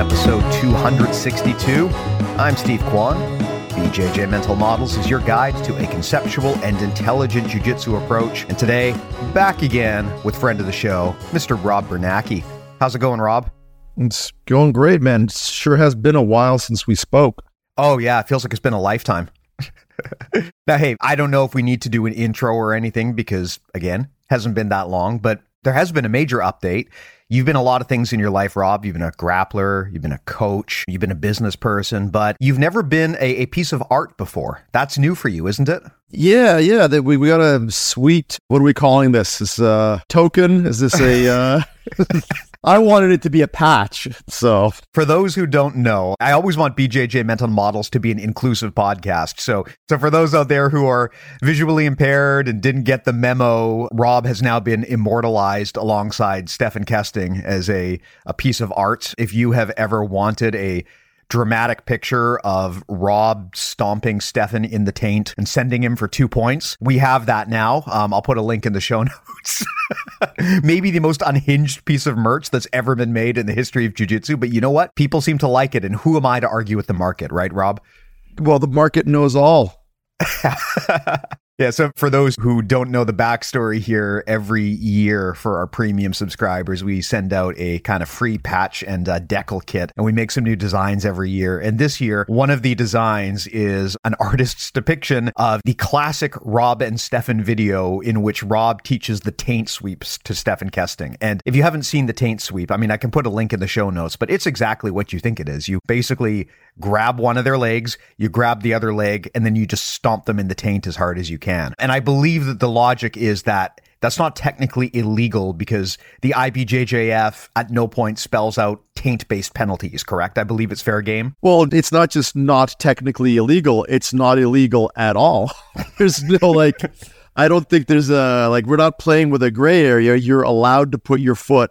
Episode 262. I'm Steve Kwan. BJJ Mental Models is your guide to a conceptual and intelligent jiu-jitsu approach. And today, back again with friend of the show, Mr. Rob Biernacki. How's it going, Rob? It's going great, man. It sure has been a while since we spoke. Oh, yeah, it feels like it's been a lifetime. now, hey, I don't know if we need to do an intro or anything because, again, hasn't been that long, but there has been a major update. You've been a lot of things in your life, Rob. You've been a grappler, you've been a coach, you've been a business person, but you've never been a, a piece of art before. That's new for you, isn't it? Yeah, yeah. That we, we got a sweet. What are we calling this? This uh, token? Is this a? Uh, I wanted it to be a patch. So For those who don't know, I always want BJJ Mental Models to be an inclusive podcast. So, so for those out there who are visually impaired and didn't get the memo, Rob has now been immortalized alongside Stefan Kesting as a, a piece of art. If you have ever wanted a dramatic picture of Rob stomping Stefan in the taint and sending him for two points. We have that now. Um, I'll put a link in the show notes. Maybe the most unhinged piece of merch that's ever been made in the history of jiu-jitsu, but you know what? People seem to like it, and who am I to argue with the market, right, Rob? well, the market knows all. Yeah, so for those who don't know the backstory here, every year for our premium subscribers, we send out a kind of free patch and uh, decal kit, and we make some new designs every year. And this year, one of the designs is an artist's depiction of the classic Rob and Stefan video in which Rob teaches the taint sweeps to Stefan Kesting. And if you haven't seen the taint sweep, I mean, I can put a link in the show notes, but it's exactly what you think it is. You basically grab one of their legs, you grab the other leg, and then you just stomp them in the taint as hard as you can. And I believe that the logic is that that's not technically illegal because the IBJJF at no point spells out taint based penalties, correct? I believe it's fair game. Well, it's not just not technically illegal; it's not illegal at all. there's no like. I don't think there's a like. We're not playing with a gray area. You're allowed to put your foot,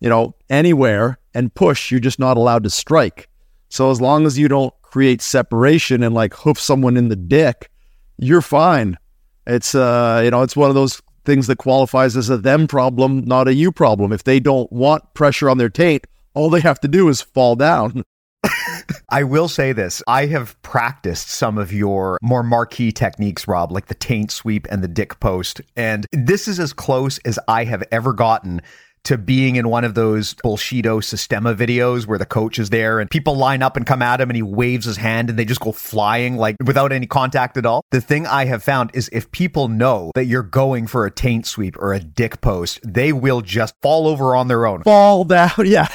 you know, anywhere and push. You're just not allowed to strike. So as long as you don't create separation and like hoof someone in the dick, you're fine. It's uh, you know, it's one of those things that qualifies as a them problem, not a you problem. If they don't want pressure on their taint, all they have to do is fall down. I will say this. I have practiced some of your more marquee techniques, Rob, like the taint sweep and the dick post. And this is as close as I have ever gotten to being in one of those bullshido Sistema videos where the coach is there and people line up and come at him and he waves his hand and they just go flying like without any contact at all. The thing I have found is if people know that you're going for a taint sweep or a dick post, they will just fall over on their own. Fall down, yeah.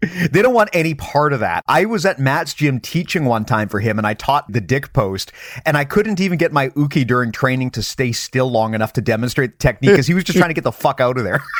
They don't want any part of that. I was at Matt's gym teaching one time for him and I taught the dick post and I couldn't even get my uke during training to stay still long enough to demonstrate the technique because he was just trying to get the fuck out of there.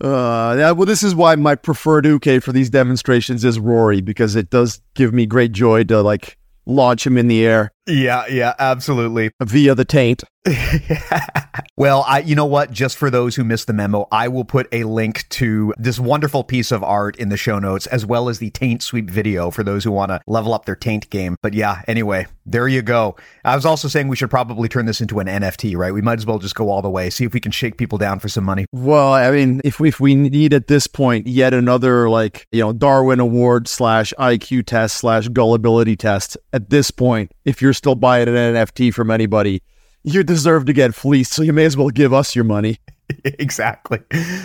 Uh, yeah, well, this is why my preferred uke for these demonstrations is Rory because it does give me great joy to like launch him in the air yeah, yeah, absolutely. via the taint. well, I you know what? Just for those who missed the memo, I will put a link to this wonderful piece of art in the show notes, as well as the taint sweep video for those who want to level up their taint game. But yeah, anyway, there you go. I was also saying we should probably turn this into an NFT, right? We might as well just go all the way, see if we can shake people down for some money. Well, I mean, if we, if we need at this point yet another like you know Darwin Award slash IQ test slash gullibility test, at this point, if you're still buying an NFT from anybody, you deserve to get fleeced. So you may as well give us your money. exactly.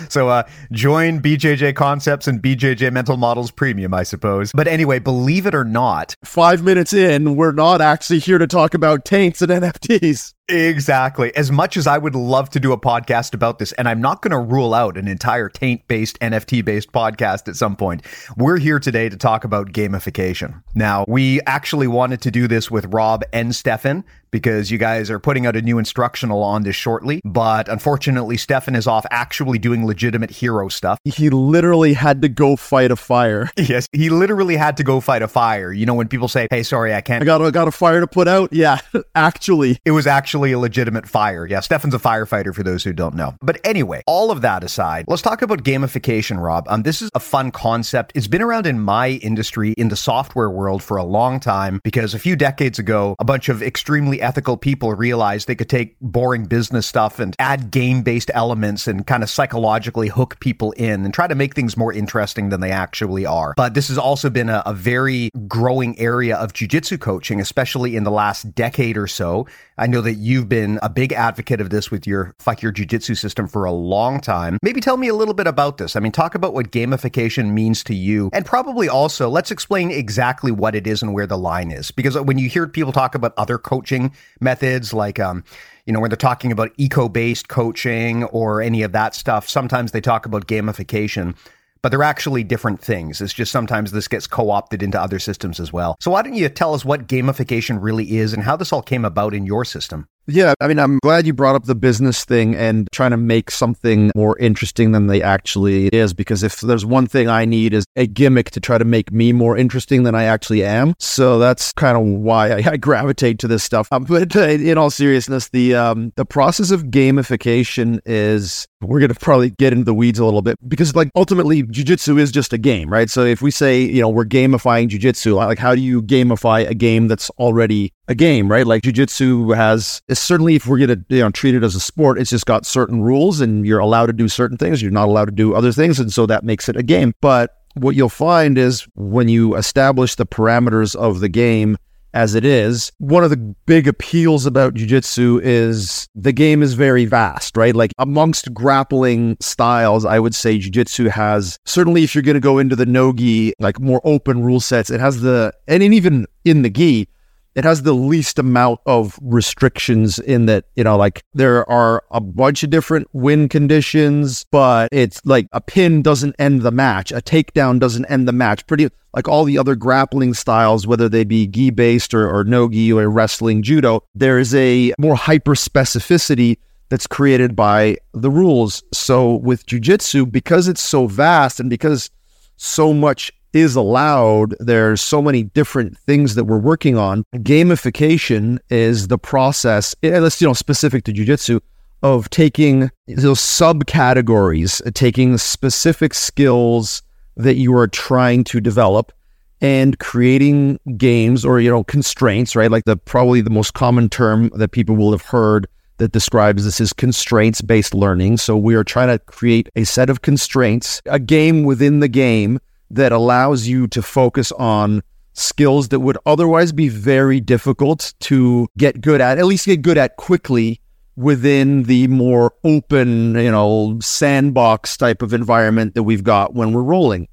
So uh, join BJJ Concepts and BJJ Mental Models Premium, I suppose. But anyway, believe it or not, Five minutes in, we're not actually here to talk about taints and NFTs. Exactly. As much as I would love to do a podcast about this, and I'm not going to rule out an entire taint based, NFT based podcast at some point, we're here today to talk about gamification. Now, we actually wanted to do this with Rob and Stefan because you guys are putting out a new instructional on this shortly. But unfortunately, Stefan is off actually doing legitimate hero stuff. He literally had to go fight a fire. Yes, he literally had to go fight a fire. You know, when people say, hey, sorry, I can't. I got, I got a fire to put out. Yeah, actually. It was actually a legitimate fire. Yeah, Stefan's a firefighter for those who don't know. But anyway, all of that aside, let's talk about gamification, Rob. Um, this is a fun concept. It's been around in my industry, in the software world for a long time because a few decades ago, a bunch of extremely ethical people realized they could take boring business stuff and add game based elements and kind of psychologically hook people in and try to make things more interesting than they actually are. But this has also been a, a very growing area of jujitsu coaching, especially in the last decade or so. I know that you've been a big advocate of this with your fuck your jujitsu system for a long time. Maybe tell me a little bit about this. I mean, talk about what gamification means to you, and probably also let's explain exactly what it is and where the line is. Because when you hear people talk about other coaching methods, like um, you know, when they're talking about eco-based coaching or any of that stuff, sometimes they talk about gamification but they're actually different things. It's just sometimes this gets co opted into other systems as well. So, why don't you tell us what gamification really is and how this all came about in your system? Yeah, I mean, I'm glad you brought up the business thing and trying to make something more interesting than they actually is. Because if there's one thing I need is a gimmick to try to make me more interesting than I actually am. So that's kind of why I, I gravitate to this stuff. Um, but uh, in all seriousness, the um, the process of gamification is we're going to probably get into the weeds a little bit because like ultimately jujitsu is just a game, right? So if we say, you know, we're gamifying jujitsu, like how do you gamify a game that's already a game, right? Like jujitsu has certainly if we're going to you know treat it as a sport, it's just got certain rules and you're allowed to do certain things, you're not allowed to do other things, and so that makes it a game. But what you'll find is when you establish the parameters of the game as it is. One of the big appeals about jujitsu is the game is very vast, right? Like amongst grappling styles, I would say jujitsu has certainly if you're going to go into the no-gi, like more open rule sets, it has the and even in the gi, it has the least amount of restrictions in that, you know, like there are a bunch of different win conditions, but it's like a pin doesn't end the match, a takedown doesn't end the match. Pretty like all the other grappling styles, whether they be gi based or, or no gi or wrestling, judo, there is a more hyper specificity that's created by the rules. So with jujitsu, because it's so vast and because so much is allowed. There's so many different things that we're working on. Gamification is the process, eh, let's you know, specific to jujitsu, of taking those subcategories, taking specific skills that you are trying to develop and creating games or you know constraints right like the probably the most common term that people will have heard that describes this is constraints based learning so we are trying to create a set of constraints a game within the game that allows you to focus on skills that would otherwise be very difficult to get good at, at least get good at quickly within the more open, you know, sandbox type of environment that we've got when we're rolling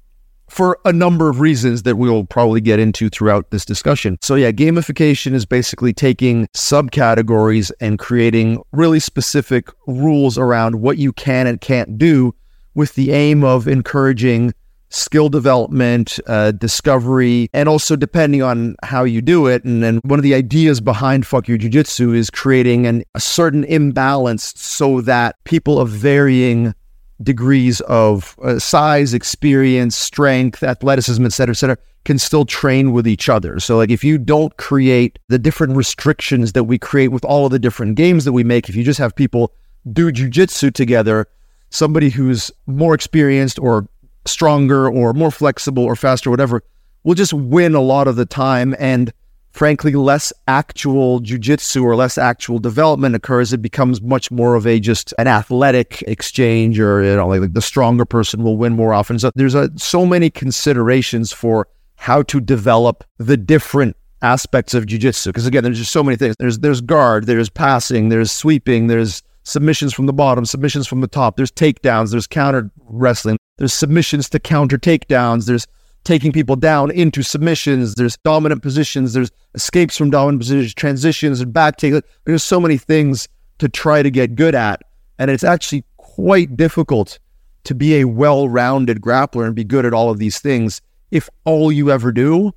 for a number of reasons that we'll probably get into throughout this discussion. So, yeah, gamification is basically taking subcategories and creating really specific rules around what you can and can't do with the aim of encouraging skill development, uh, discovery, and also depending on how you do it. And then one of the ideas behind Fuck Your Jiu-Jitsu is creating an, a certain imbalance so that people of varying degrees of uh, size, experience, strength, athleticism, et cetera, et cetera, can still train with each other. So, like, if you don't create the different restrictions that we create with all of the different games that we make, if you just have people do jujitsu together, somebody who's more experienced or stronger or more flexible or faster, whatever, will just win a lot of the time. And frankly, less actual jujitsu or less actual development occurs. It becomes much more of a just an athletic exchange, or you know, like, the stronger person will win more often. So there's a, so many considerations for how to develop the different aspects of jujitsu. Because again, there's just so many things. There's there's guard, there's passing, there's sweeping, there's submissions from the bottom, submissions from the top. There's takedowns. There's counter wrestling. There's submissions to counter takedowns. There's taking people down into submissions. There's dominant positions. There's escapes from dominant positions, transitions, and back take. There's so many things to try to get good at, and it's actually quite difficult to be a well-rounded grappler and be good at all of these things if all you ever do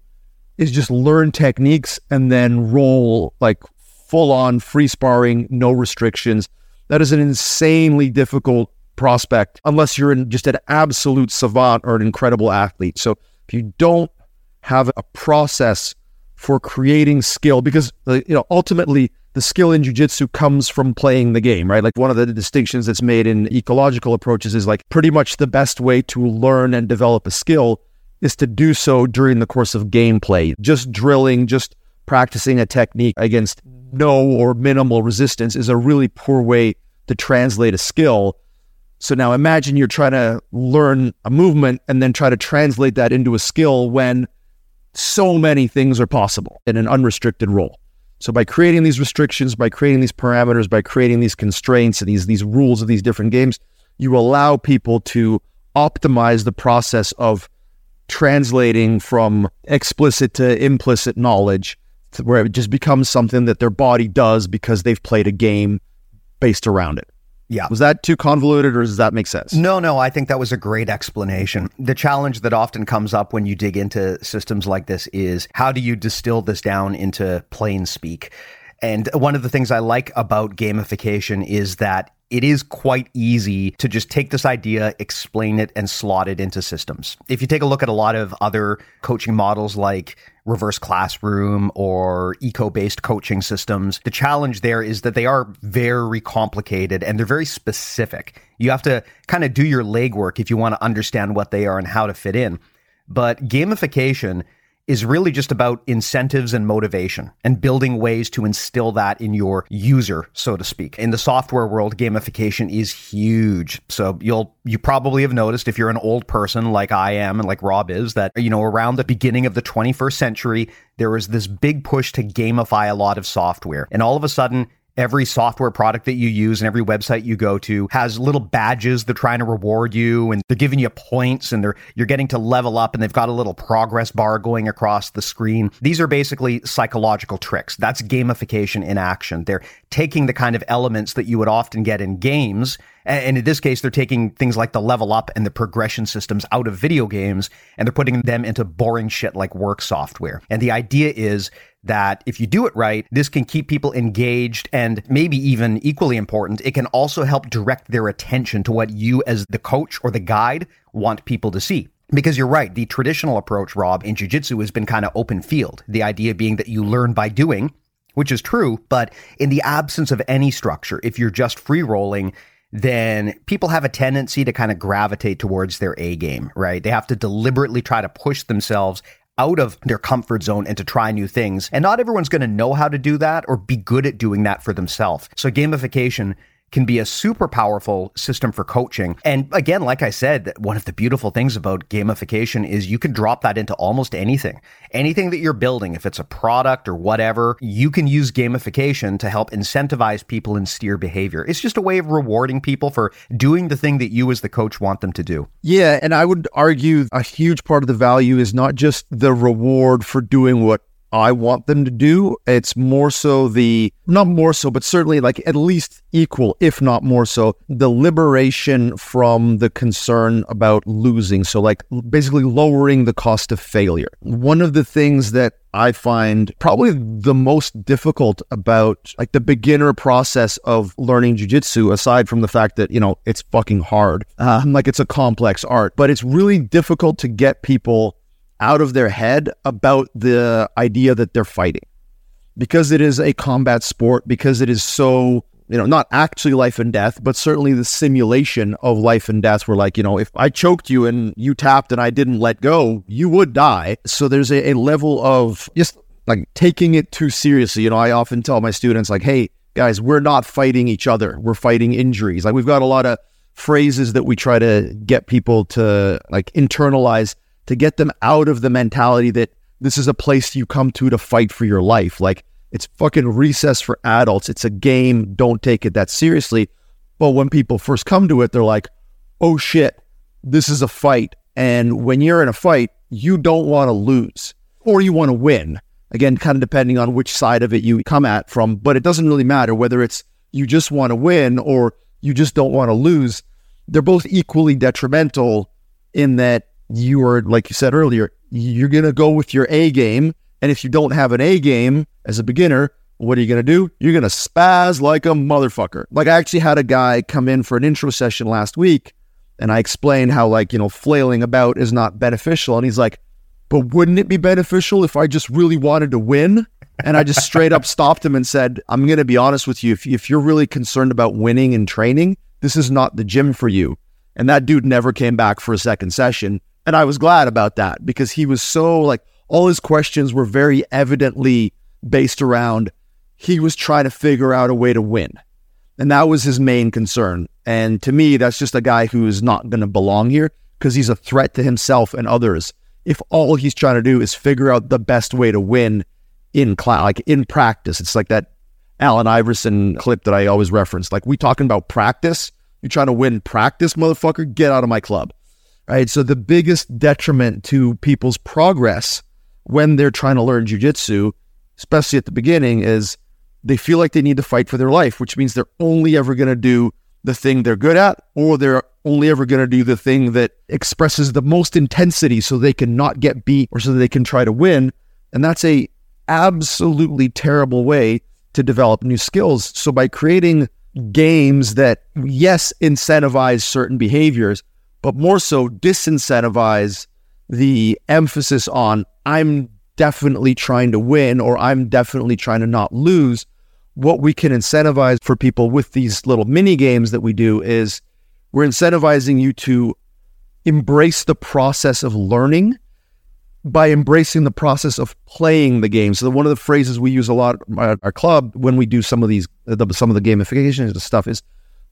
is just learn techniques and then roll like full on free sparring, no restrictions. That is an insanely difficult prospect unless you're in just an absolute savant or an incredible athlete. So if you don't have a process for creating skill, because uh, you know ultimately the skill in jujitsu comes from playing the game, right? Like one of the distinctions that's made in ecological approaches is like pretty much the best way to learn and develop a skill is to do so during the course of gameplay. Just drilling, just practicing a technique against no or minimal resistance is a really poor way to translate a skill. So now imagine you're trying to learn a movement and then try to translate that into a skill when so many things are possible in an unrestricted role. So by creating these restrictions, by creating these parameters, by creating these constraints and these these rules of these different games, you allow people to optimize the process of translating from explicit to implicit knowledge to where it just becomes something that their body does because they've played a game based around it. Yeah. Was that too convoluted or does that make sense? No, no, I think that was a great explanation. The challenge that often comes up when you dig into systems like this is how do you distill this down into plain speak? And one of the things I like about gamification is that it is quite easy to just take this idea, explain it, and slot it into systems. If you take a look at a lot of other coaching models like reverse classroom or eco based coaching systems, the challenge there is that they are very complicated and they're very specific. You have to kind of do your legwork if you want to understand what they are and how to fit in. But gamification is really just about incentives and motivation and building ways to instill that in your user, so to speak. In the software world, gamification is huge. So you'll, you probably have noticed if you're an old person like I am and like Rob is that, you know, around the beginning of the 21st century, there was this big push to gamify a lot of software. And all of a sudden, every software product that you use and every website you go to has little badges they're trying to reward you and they're giving you points and they're you're getting to level up and they've got a little progress bar going across the screen. These are basically psychological tricks. That's gamification in action. They're taking the kind of elements that you would often get in games and in this case, they're taking things like the level up and the progression systems out of video games and they're putting them into boring shit like work software. And the idea is that if you do it right, this can keep people engaged and maybe even equally important, it can also help direct their attention to what you as the coach or the guide want people to see. Because you're right, the traditional approach, Rob, in jiu-jitsu has been kind of open field. The idea being that you learn by doing, which is true, but in the absence of any structure, if you're just free rolling, then people have a tendency to kind of gravitate towards their A game, right? They have to deliberately try to push themselves out of their comfort zone and to try new things. And not everyone's going to know how to do that or be good at doing that for themselves. So gamification can be a super powerful system for coaching. And again, like I said, one of the beautiful things about gamification is you can drop that into almost anything. Anything that you're building, if it's a product or whatever, you can use gamification to help incentivize people and steer behavior. It's just a way of rewarding people for doing the thing that you as the coach want them to do. Yeah, and I would argue a huge part of the value is not just the reward for doing what I want them to do. It's more so the, not more so, but certainly like at least equal, if not more so, the liberation from the concern about losing. So, like basically lowering the cost of failure. One of the things that I find probably the most difficult about like the beginner process of learning jujitsu, aside from the fact that, you know, it's fucking hard, um, like it's a complex art, but it's really difficult to get people out of their head about the idea that they're fighting because it is a combat sport, because it is so, you know, not actually life and death, but certainly the simulation of life and death where, like, you know, if I choked you and you tapped and I didn't let go, you would die. So there's a, a level of just like taking it too seriously. You know, I often tell my students, like, hey, guys, we're not fighting each other, we're fighting injuries. Like, we've got a lot of phrases that we try to get people to like internalize to get them out of the mentality that this is a place you come to to fight for your life. Like It's fucking recess for adults. It's a game. Don't take it that seriously. But when people first come to it, they're like, oh shit, this is a fight. And when you're in a fight, you don't want to lose or you want to win. Again, kind of depending on which side of it you come at from, but it doesn't really matter whether it's you just want to win or you just don't want to lose. They're both equally detrimental in that you are, like you said earlier, you're going to go with your A game. And if you don't have an A game as a beginner, what are you going to do? You're going to spaz like a motherfucker. Like I actually had a guy come in for an intro session last week and I explained how like, you know, flailing about is not beneficial. And he's like, but wouldn't it be beneficial if I just really wanted to win? And I just straight up stopped him and said, I'm going to be honest with you. If, if you're really concerned about winning and training, this is not the gym for you. And that dude never came back for a second session. And I was glad about that because he was so like, all his questions were very evidently based around he was trying to figure out a way to win. And that was his main concern. And to me, that's just a guy who is not going to belong here because he's a threat to himself and others. If all he's trying to do is figure out the best way to win in class, like in practice, it's like that Allen Iverson clip that I always reference. Like, we talking about practice? You're trying to win practice, motherfucker? Get out of my club. Right. So, the biggest detriment to people's progress when they're trying to learn jujitsu, especially at the beginning, is they feel like they need to fight for their life, which means they're only ever going to do the thing they're good at, or they're only ever going to do the thing that expresses the most intensity so they can not get beat or so they can try to win. And that's a absolutely terrible way to develop new skills. So by creating games that yes incentivize certain behaviors, but more so disincentivize the emphasis on I'm definitely trying to win or I'm definitely trying to not lose what we can incentivize for people with these little mini games that we do is we're incentivizing you to embrace the process of learning by embracing the process of playing the game. So one of the phrases we use a lot at our club when we do some of these some of the gamification stuff is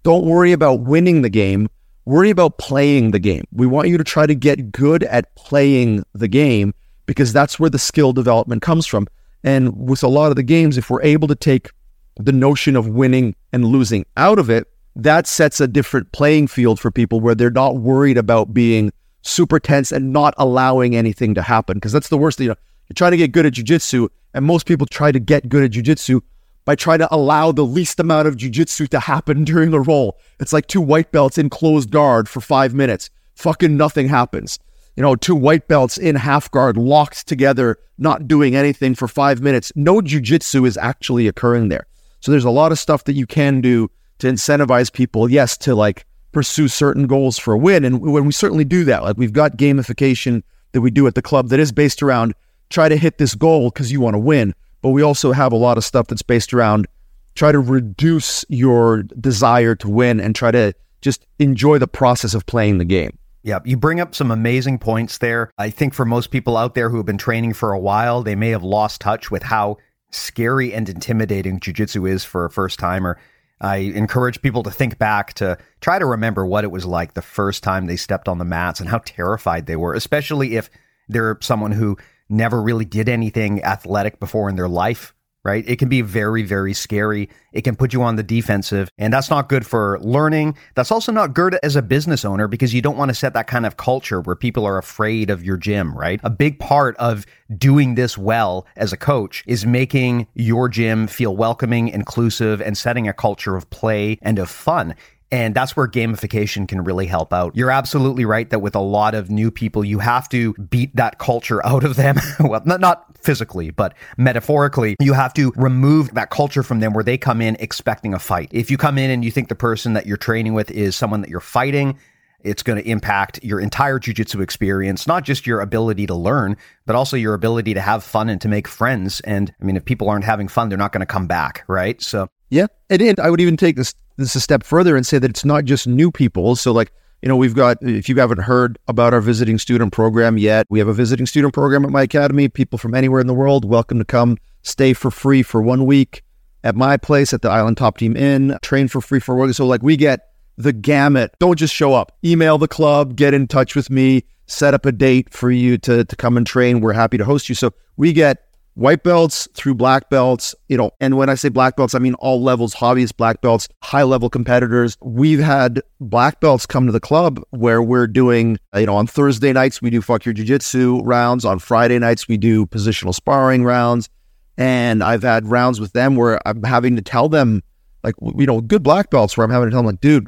don't worry about winning the game, worry about playing the game. We want you to try to get good at playing the game because that's where the skill development comes from. And with a lot of the games if we're able to take the notion of winning and losing out of it, that sets a different playing field for people where they're not worried about being super tense and not allowing anything to happen. Because that's the worst thing. You know, you're trying to get good at jujitsu, and most people try to get good at jujitsu by trying to allow the least amount of jujitsu to happen during the roll. It's like two white belts in closed guard for five minutes. Fucking nothing happens. You know, two white belts in half guard locked together, not doing anything for five minutes. No jujitsu is actually occurring there. So there's a lot of stuff that you can do to incentivize people, yes, to like pursue certain goals for a win. And when we certainly do that, like we've got gamification that we do at the club that is based around try to hit this goal because you want to win. But we also have a lot of stuff that's based around try to reduce your desire to win and try to just enjoy the process of playing the game. Yeah, you bring up some amazing points there. I think for most people out there who have been training for a while, they may have lost touch with how scary and intimidating jujitsu is for a first timer. I encourage people to think back to try to remember what it was like the first time they stepped on the mats and how terrified they were, especially if they're someone who never really did anything athletic before in their life right? It can be very, very scary. It can put you on the defensive, and that's not good for learning. That's also not good as a business owner because you don't want to set that kind of culture where people are afraid of your gym, right? A big part of doing this well as a coach is making your gym feel welcoming, inclusive, and setting a culture of play and of fun. And that's where gamification can really help out. You're absolutely right that with a lot of new people, you have to beat that culture out of them. well, not, not physically, but metaphorically, you have to remove that culture from them where they come in expecting a fight. If you come in and you think the person that you're training with is someone that you're fighting, it's going to impact your entire jujitsu experience, not just your ability to learn, but also your ability to have fun and to make friends. And I mean, if people aren't having fun, they're not going to come back, right? So, yeah. And, and I would even take this this is a step further and say that it's not just new people. So, like, you know, we've got, if you haven't heard about our visiting student program yet, we have a visiting student program at my academy. People from anywhere in the world, welcome to come stay for free for one week at my place at the Island Top Team Inn, train for free for week. So, like, we get the gamut. Don't just show up. Email the club, get in touch with me, set up a date for you to, to come and train. We're happy to host you. So, we get white belts through black belts, you know, and when I say black belts, I mean all levels, hobbyist black belts, high level competitors. We've had black belts come to the club where we're doing, you know, on Thursday nights, we do fuck your jiu-jitsu rounds. On Friday nights, we do positional sparring rounds. And I've had rounds with them where I'm having to tell them, like, you know, good black belts where I'm having to tell them, like, dude,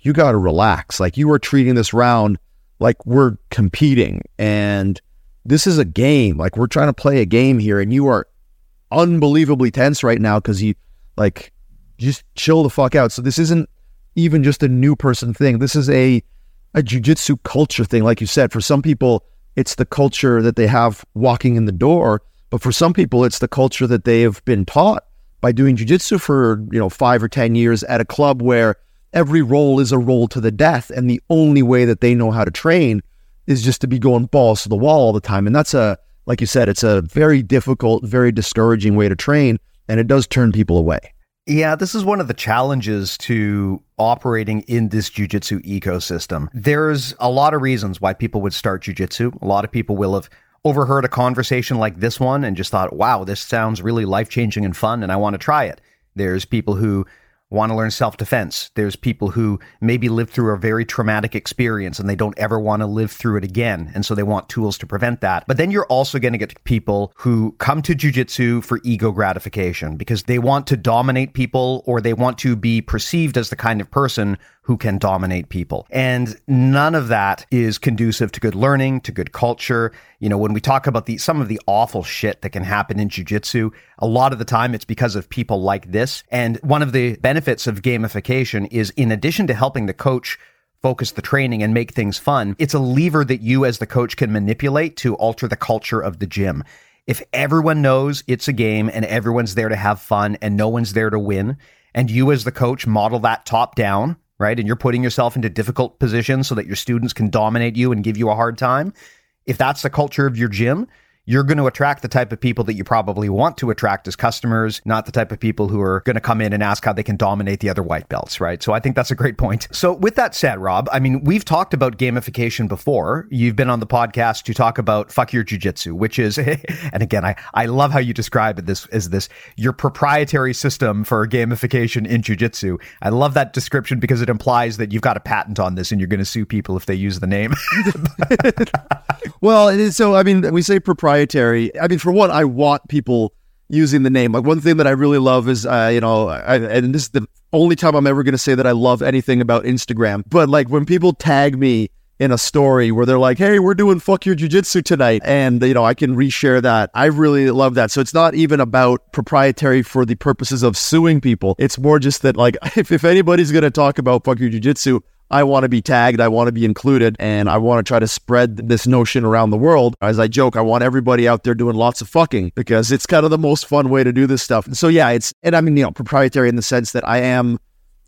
you got to relax. Like, you are treating this round like we're competing. And this is a game. Like we're trying to play a game here, and you are unbelievably tense right now because you like just chill the fuck out. So this isn't even just a new person thing. This is a a jujitsu culture thing, like you said. For some people, it's the culture that they have walking in the door, but for some people, it's the culture that they have been taught by doing jujitsu for you know five or ten years at a club where every roll is a roll to the death, and the only way that they know how to train is just to be going balls to the wall all the time. And that's a, like you said, it's a very difficult, very discouraging way to train. And it does turn people away. Yeah, this is one of the challenges to operating in this jujitsu ecosystem. There's a lot of reasons why people would start jujitsu. A lot of people will have overheard a conversation like this one and just thought, wow, this sounds really life changing and fun, and I want to try it. There's people who want to learn self defense. There's people who maybe lived through a very traumatic experience and they don't ever want to live through it again. And so they want tools to prevent that. But then you're also going to get people who come to jujitsu for ego gratification because they want to dominate people or they want to be perceived as the kind of person who can dominate people. And none of that is conducive to good learning, to good culture. You know, when we talk about the some of the awful shit that can happen in jiu-jitsu, a lot of the time it's because of people like this. And one of the benefits of gamification is in addition to helping the coach focus the training and make things fun, it's a lever that you as the coach can manipulate to alter the culture of the gym. If everyone knows it's a game and everyone's there to have fun and no one's there to win, and you as the coach model that top down, right? And you're putting yourself into difficult positions so that your students can dominate you and give you a hard time. If that's the culture of your gym, you're going to attract the type of people that you probably want to attract as customers, not the type of people who are going to come in and ask how they can dominate the other white belts, right? So I think that's a great point. So with that said, Rob, I mean, we've talked about gamification before. You've been on the podcast to talk about fuck your jujitsu, which is, and again, I, I love how you describe it this as this, your proprietary system for gamification in jujitsu. I love that description because it implies that you've got a patent on this and you're going to sue people if they use the name. well, so, I mean, we say proprietary proprietary. I mean, for one, I want people using the name. Like one thing that I really love is, uh, you know, I, and this is the only time I'm ever going to say that I love anything about Instagram. But like when people tag me in a story where they're like, "Hey, we're doing fuck your jujitsu tonight," and you know, I can reshare that. I really love that. So it's not even about proprietary for the purposes of suing people. It's more just that like if if anybody's going to talk about fuck your jujitsu, I want to be tagged. I want to be included. And I want to try to spread this notion around the world. As I joke, I want everybody out there doing lots of fucking because it's kind of the most fun way to do this stuff. And so, yeah, it's, and I mean, you know, proprietary in the sense that I am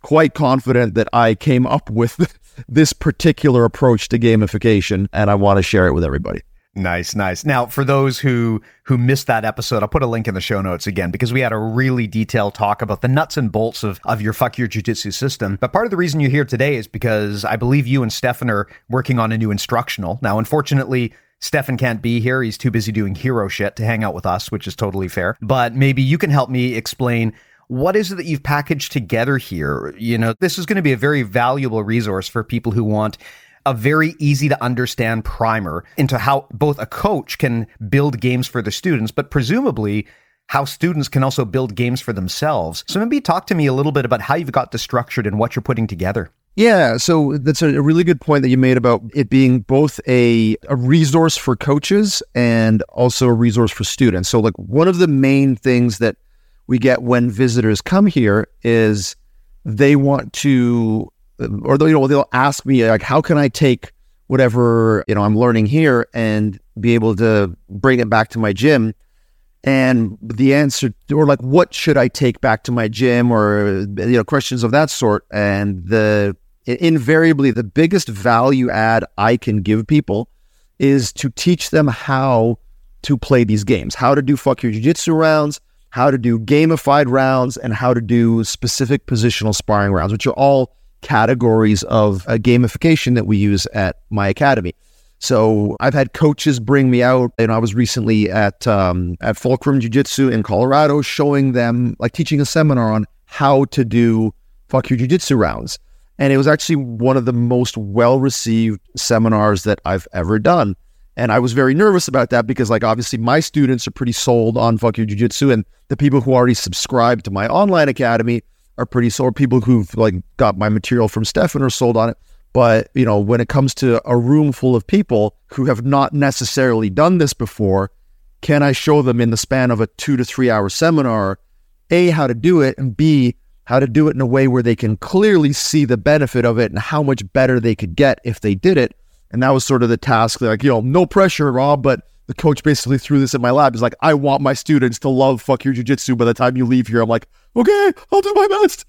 quite confident that I came up with this particular approach to gamification and I want to share it with everybody. Nice, nice. Now, for those who who missed that episode, I'll put a link in the show notes again because we had a really detailed talk about the nuts and bolts of of your fuck your jujitsu system. But part of the reason you're here today is because I believe you and Stefan are working on a new instructional. Now, unfortunately, Stefan can't be here. He's too busy doing hero shit to hang out with us, which is totally fair. But maybe you can help me explain what is it that you've packaged together here? You know, this is going to be a very valuable resource for people who want a very easy to understand primer into how both a coach can build games for the students, but presumably how students can also build games for themselves. So maybe talk to me a little bit about how you've got this structured and what you're putting together. Yeah, so that's a really good point that you made about it being both a, a resource for coaches and also a resource for students. So, like, one of the main things that we get when visitors come here is they want to or you know they'll ask me like how can I take whatever you know I'm learning here and be able to bring it back to my gym? And the answer or like what should I take back to my gym or you know questions of that sort. And the invariably the biggest value add I can give people is to teach them how to play these games how to do fuck your jiu-jitsu rounds how to do gamified rounds and how to do specific positional sparring rounds which are all categories of uh, gamification that we use at my academy. So I've had coaches bring me out. and I was recently at um, at Fulcrum Jiu Jitsu in Colorado, showing them like teaching a seminar on how to do fuck your jiu jitsu rounds, and it was actually one of the most well received seminars that I've ever done. And I was very nervous about that because, like, obviously my students are pretty sold on fuck your jiu jitsu, and the people who already subscribed to my online academy are pretty sold. People who've like got my material from Stefan are sold on it. But, you know, when it comes to a room full of people who have not necessarily done this before, can I show them in the span of a two to three hour seminar, A, how to do it, and B, how to do it in a way where they can clearly see the benefit of it and how much better they could get if they did it. And that was sort of the task. Like, you know, no pressure, Rob, but the coach basically threw this in my lap. He's like, I want my students to love fuck your jujitsu by the time you leave here. I'm like, okay, I'll do my best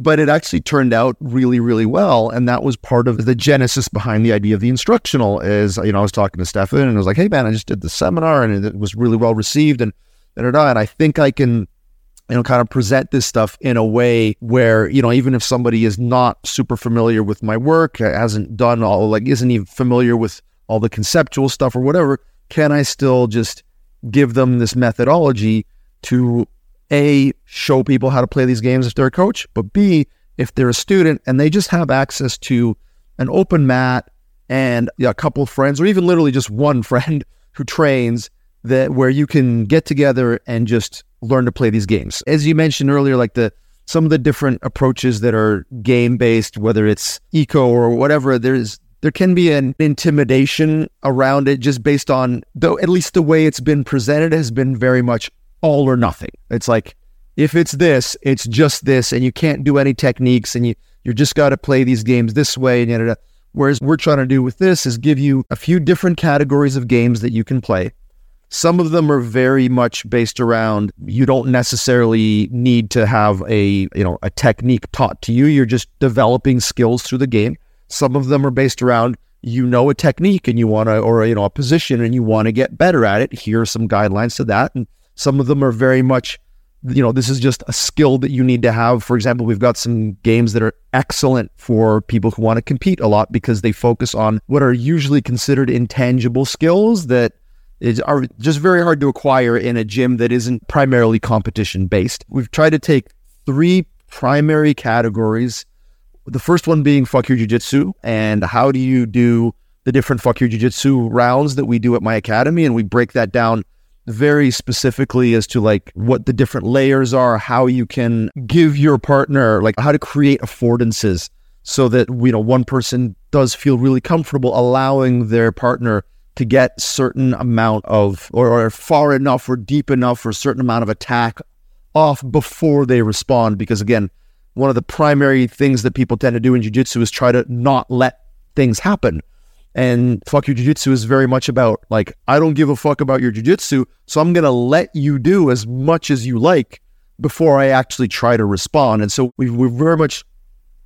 but it actually turned out really really well and that was part of the genesis behind the idea of the instructional is you know i was talking to stefan and i was like hey man i just did the seminar and it was really well received and da, da, da, and i think i can you know kind of present this stuff in a way where you know even if somebody is not super familiar with my work hasn't done all like isn't even familiar with all the conceptual stuff or whatever can i still just give them this methodology to a, show people how to play these games if they're a coach, but B, if they're a student and they just have access to an open mat and a couple of friends, or even literally just one friend who trains, that where you can get together and just learn to play these games. As you mentioned earlier, like the some of the different approaches that are game based, whether it's eco or whatever, there's there can be an intimidation around it just based on though at least the way it's been presented has been very much all or nothing. It's like if it's this, it's just this, and you can't do any techniques, and you you just got to play these games this way. And yada, yada. Whereas we're trying to do with this is give you a few different categories of games that you can play. Some of them are very much based around you don't necessarily need to have a you know a technique taught to you. You're just developing skills through the game. Some of them are based around you know a technique and you want to or you know a position and you want to get better at it. Here are some guidelines to that. And some of them are very much, you know, this is just a skill that you need to have. For example, we've got some games that are excellent for people who want to compete a lot because they focus on what are usually considered intangible skills that is, are just very hard to acquire in a gym that isn't primarily competition based. We've tried to take three primary categories. The first one being fuck your jiu-jitsu and how do you do the different fuck your jiu-jitsu rounds that we do at my academy and we break that down very specifically as to like what the different layers are, how you can give your partner, like how to create affordances so that, you know, one person does feel really comfortable allowing their partner to get certain amount of, or, or far enough or deep enough or a certain amount of attack off before they respond. Because again, one of the primary things that people tend to do in jiu-jitsu is try to not let things happen. And fuck your jujitsu is very much about like, I don't give a fuck about your jujitsu. So I'm going to let you do as much as you like before I actually try to respond. And so we, we very much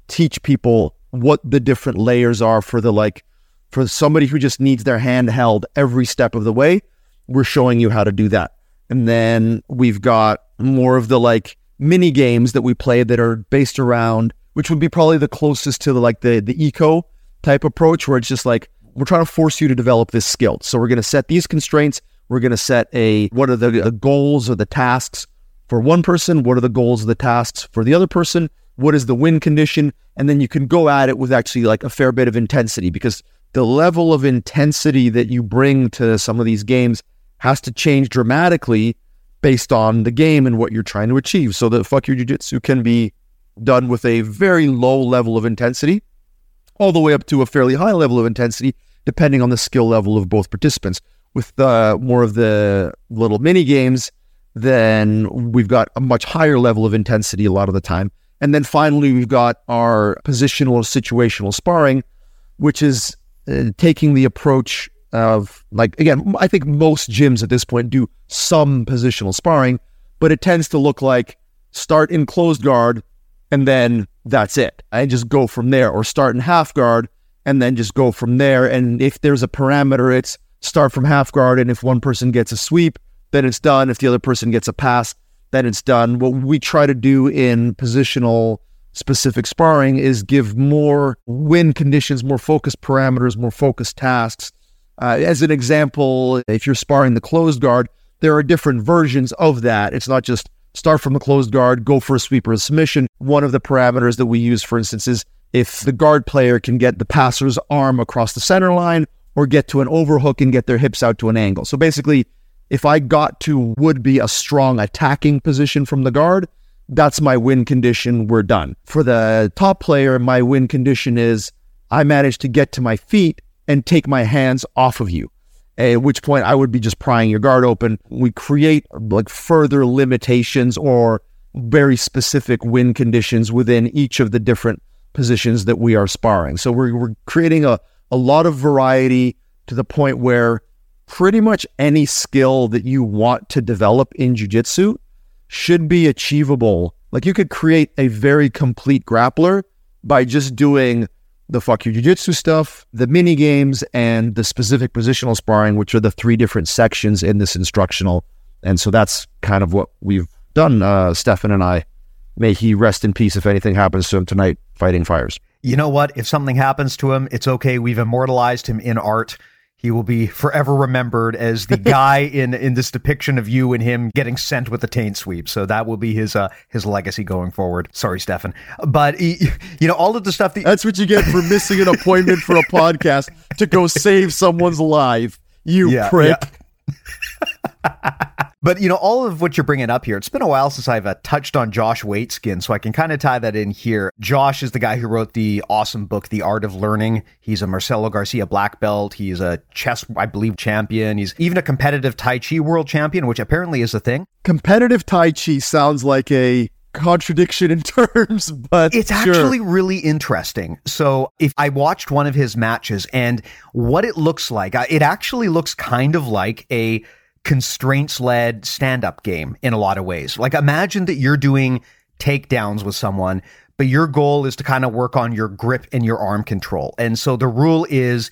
teach people what the different layers are for the like, for somebody who just needs their hand held every step of the way. We're showing you how to do that. And then we've got more of the like mini games that we play that are based around, which would be probably the closest to the like the, the eco type approach where it's just like, we're trying to force you to develop this skill. So we're going to set these constraints. We're going to set a what are the uh, goals or the tasks for one person? What are the goals of the tasks for the other person? What is the win condition? And then you can go at it with actually like a fair bit of intensity because the level of intensity that you bring to some of these games has to change dramatically based on the game and what you're trying to achieve. So the fuck your jiu-jitsu can be done with a very low level of intensity all the way up to a fairly high level of intensity depending on the skill level of both participants. With the more of the little mini games, then we've got a much higher level of intensity a lot of the time. And then finally, we've got our positional situational sparring, which is uh, taking the approach of like again, I think most gyms at this point do some positional sparring, but it tends to look like start in closed guard and then that's it. I just go from there, or start in half guard and then just go from there. And if there's a parameter, it's start from half guard. And if one person gets a sweep, then it's done. If the other person gets a pass, then it's done. What we try to do in positional specific sparring is give more win conditions, more focused parameters, more focused tasks Uh, as an example, if you're sparring the closed guard, there are different versions of that. It's not just start from the closed guard, go for a sweeper submission. One of the parameters that we use, for instance, is if the guard player can get the passer's arm across the center line or get to an overhook and get their hips out to an angle. So basically, if I got to would be a strong attacking position from the guard, that's my win condition. We're done. For the top player, my win condition is I managed to get to my feet and take my hands off of you. At which point I would be just prying your guard open. We create like further limitations or very specific win conditions within each of the different positions that we are sparring. So we're, we're creating a, a lot of variety to the point where pretty much any skill that you want to develop in jiu-jitsu should be achievable. Like you could create a very complete grappler by just doing the fuck your jiu-jitsu stuff, the mini games, and the specific positional sparring, which are the three different sections in this instructional. And so that's kind of what we've done, uh, Stefan and I. May he rest in peace if anything happens to him tonight fighting fires. You know what? If something happens to him, it's okay. We've immortalized him in art. He will be forever remembered as the guy in in this depiction of you and him getting sent with the taint sweep. So that will be his uh his legacy going forward. Sorry, Stefan, but he, you know all of the stuff. That- That's what you get for missing an appointment for a podcast to go save someone's life. You yeah, prick. Yeah. But you know, all of what you're bringing up here, it's been a while since I've uh, touched on Josh Waitzkin, so I can kind of tie that in here. Josh is the guy who wrote the awesome book, The Art of Learning. He's a Marcelo Garcia black belt. He's a chess, I believe, champion. He's even a competitive Tai Chi world champion, which apparently is a thing. Competitive Tai Chi sounds like a contradiction in terms, but it's sure. actually really interesting. So, if I watched one of his matches and what it looks like, it actually looks kind of like a constraints led stand up game in a lot of ways. Like imagine that you're doing takedowns with someone, but your goal is to kind of work on your grip and your arm control. And so the rule is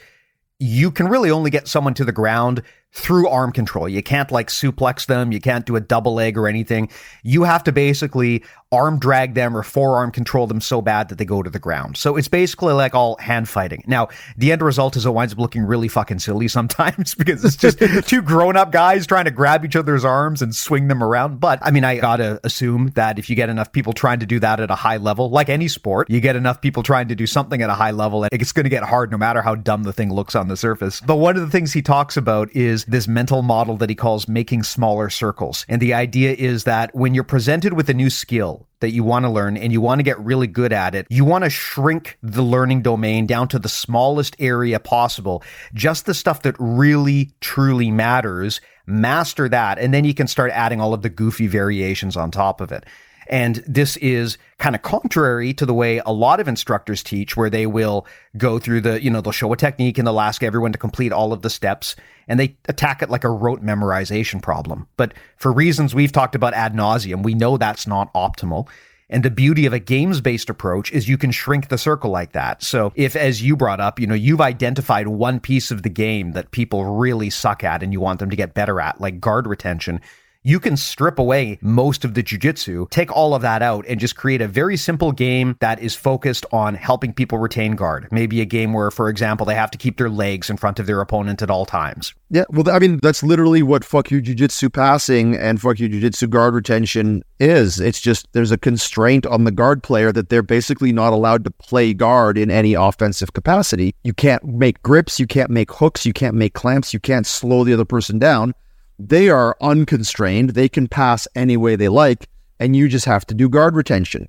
you can really only get someone to the ground through arm control. You can't like suplex them. You can't do a double leg or anything. You have to basically arm drag them or forearm control them so bad that they go to the ground. So it's basically like all hand fighting. Now, the end result is it winds up looking really fucking silly sometimes because it's just two grown up guys trying to grab each other's arms and swing them around. But I mean, I gotta assume that if you get enough people trying to do that at a high level, like any sport, you get enough people trying to do something at a high level and it's going to get hard no matter how dumb the thing looks on the surface. But one of the things he talks about is this mental model that he calls making smaller circles. And the idea is that when you're presented with a new skill, that you want to learn and you want to get really good at it, you want to shrink the learning domain down to the smallest area possible, just the stuff that really, truly matters. Master that, and then you can start adding all of the goofy variations on top of it. And this is kind of contrary to the way a lot of instructors teach, where they will go through the, you know, they'll show a technique and they'll ask everyone to complete all of the steps and they attack it like a rote memorization problem. But for reasons we've talked about ad nauseum, we know that's not optimal. And the beauty of a games based approach is you can shrink the circle like that. So if, as you brought up, you know, you've identified one piece of the game that people really suck at and you want them to get better at, like guard retention, you can strip away most of the jujitsu, take all of that out, and just create a very simple game that is focused on helping people retain guard. Maybe a game where, for example, they have to keep their legs in front of their opponent at all times. Yeah, well, I mean, that's literally what fuck you jujitsu passing and fuck you jujitsu guard retention is. It's just there's a constraint on the guard player that they're basically not allowed to play guard in any offensive capacity. You can't make grips, you can't make hooks, you can't make clamps, you can't slow the other person down they are unconstrained. They can pass any way they like, and you just have to do guard retention.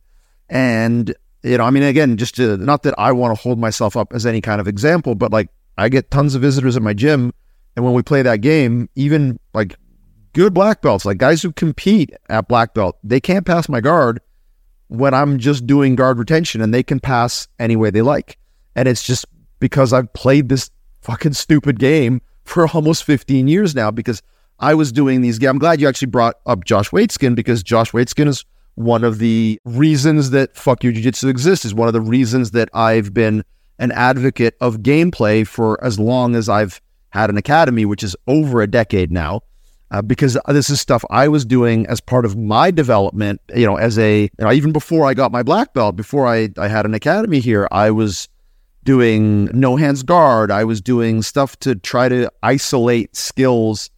And, you know, I mean, again, just to, not that I want to hold myself up as any kind of example, but like I get tons of visitors at my gym. And when we play that game, even like good black belts, like guys who compete at black belt, they can't pass my guard when I'm just doing guard retention and they can pass any way they like. And it's just because I've played this fucking stupid game for almost 15 years now because I was doing these. I'm glad you actually brought up Josh Waitzkin because Josh Waitzkin is one of the reasons that Fuck You Jiu Jitsu exists, is one of the reasons that I've been an advocate of gameplay for as long as I've had an academy, which is over a decade now. Uh, because this is stuff I was doing as part of my development, you know, as a, you know, even before I got my black belt, before I, I had an academy here, I was doing no hands guard. I was doing stuff to try to isolate skills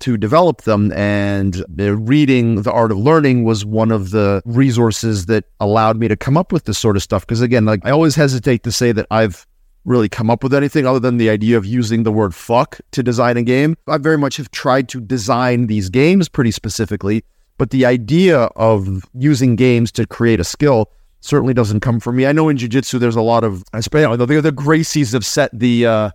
to develop them. And reading The Art of Learning was one of the resources that allowed me to come up with this sort of stuff. Because again, like I always hesitate to say that I've really come up with anything other than the idea of using the word fuck to design a game. I very much have tried to design these games pretty specifically, but the idea of using games to create a skill certainly doesn't come from me. I know in jiu-jitsu there's a lot of I know the, the Gracies have set the uh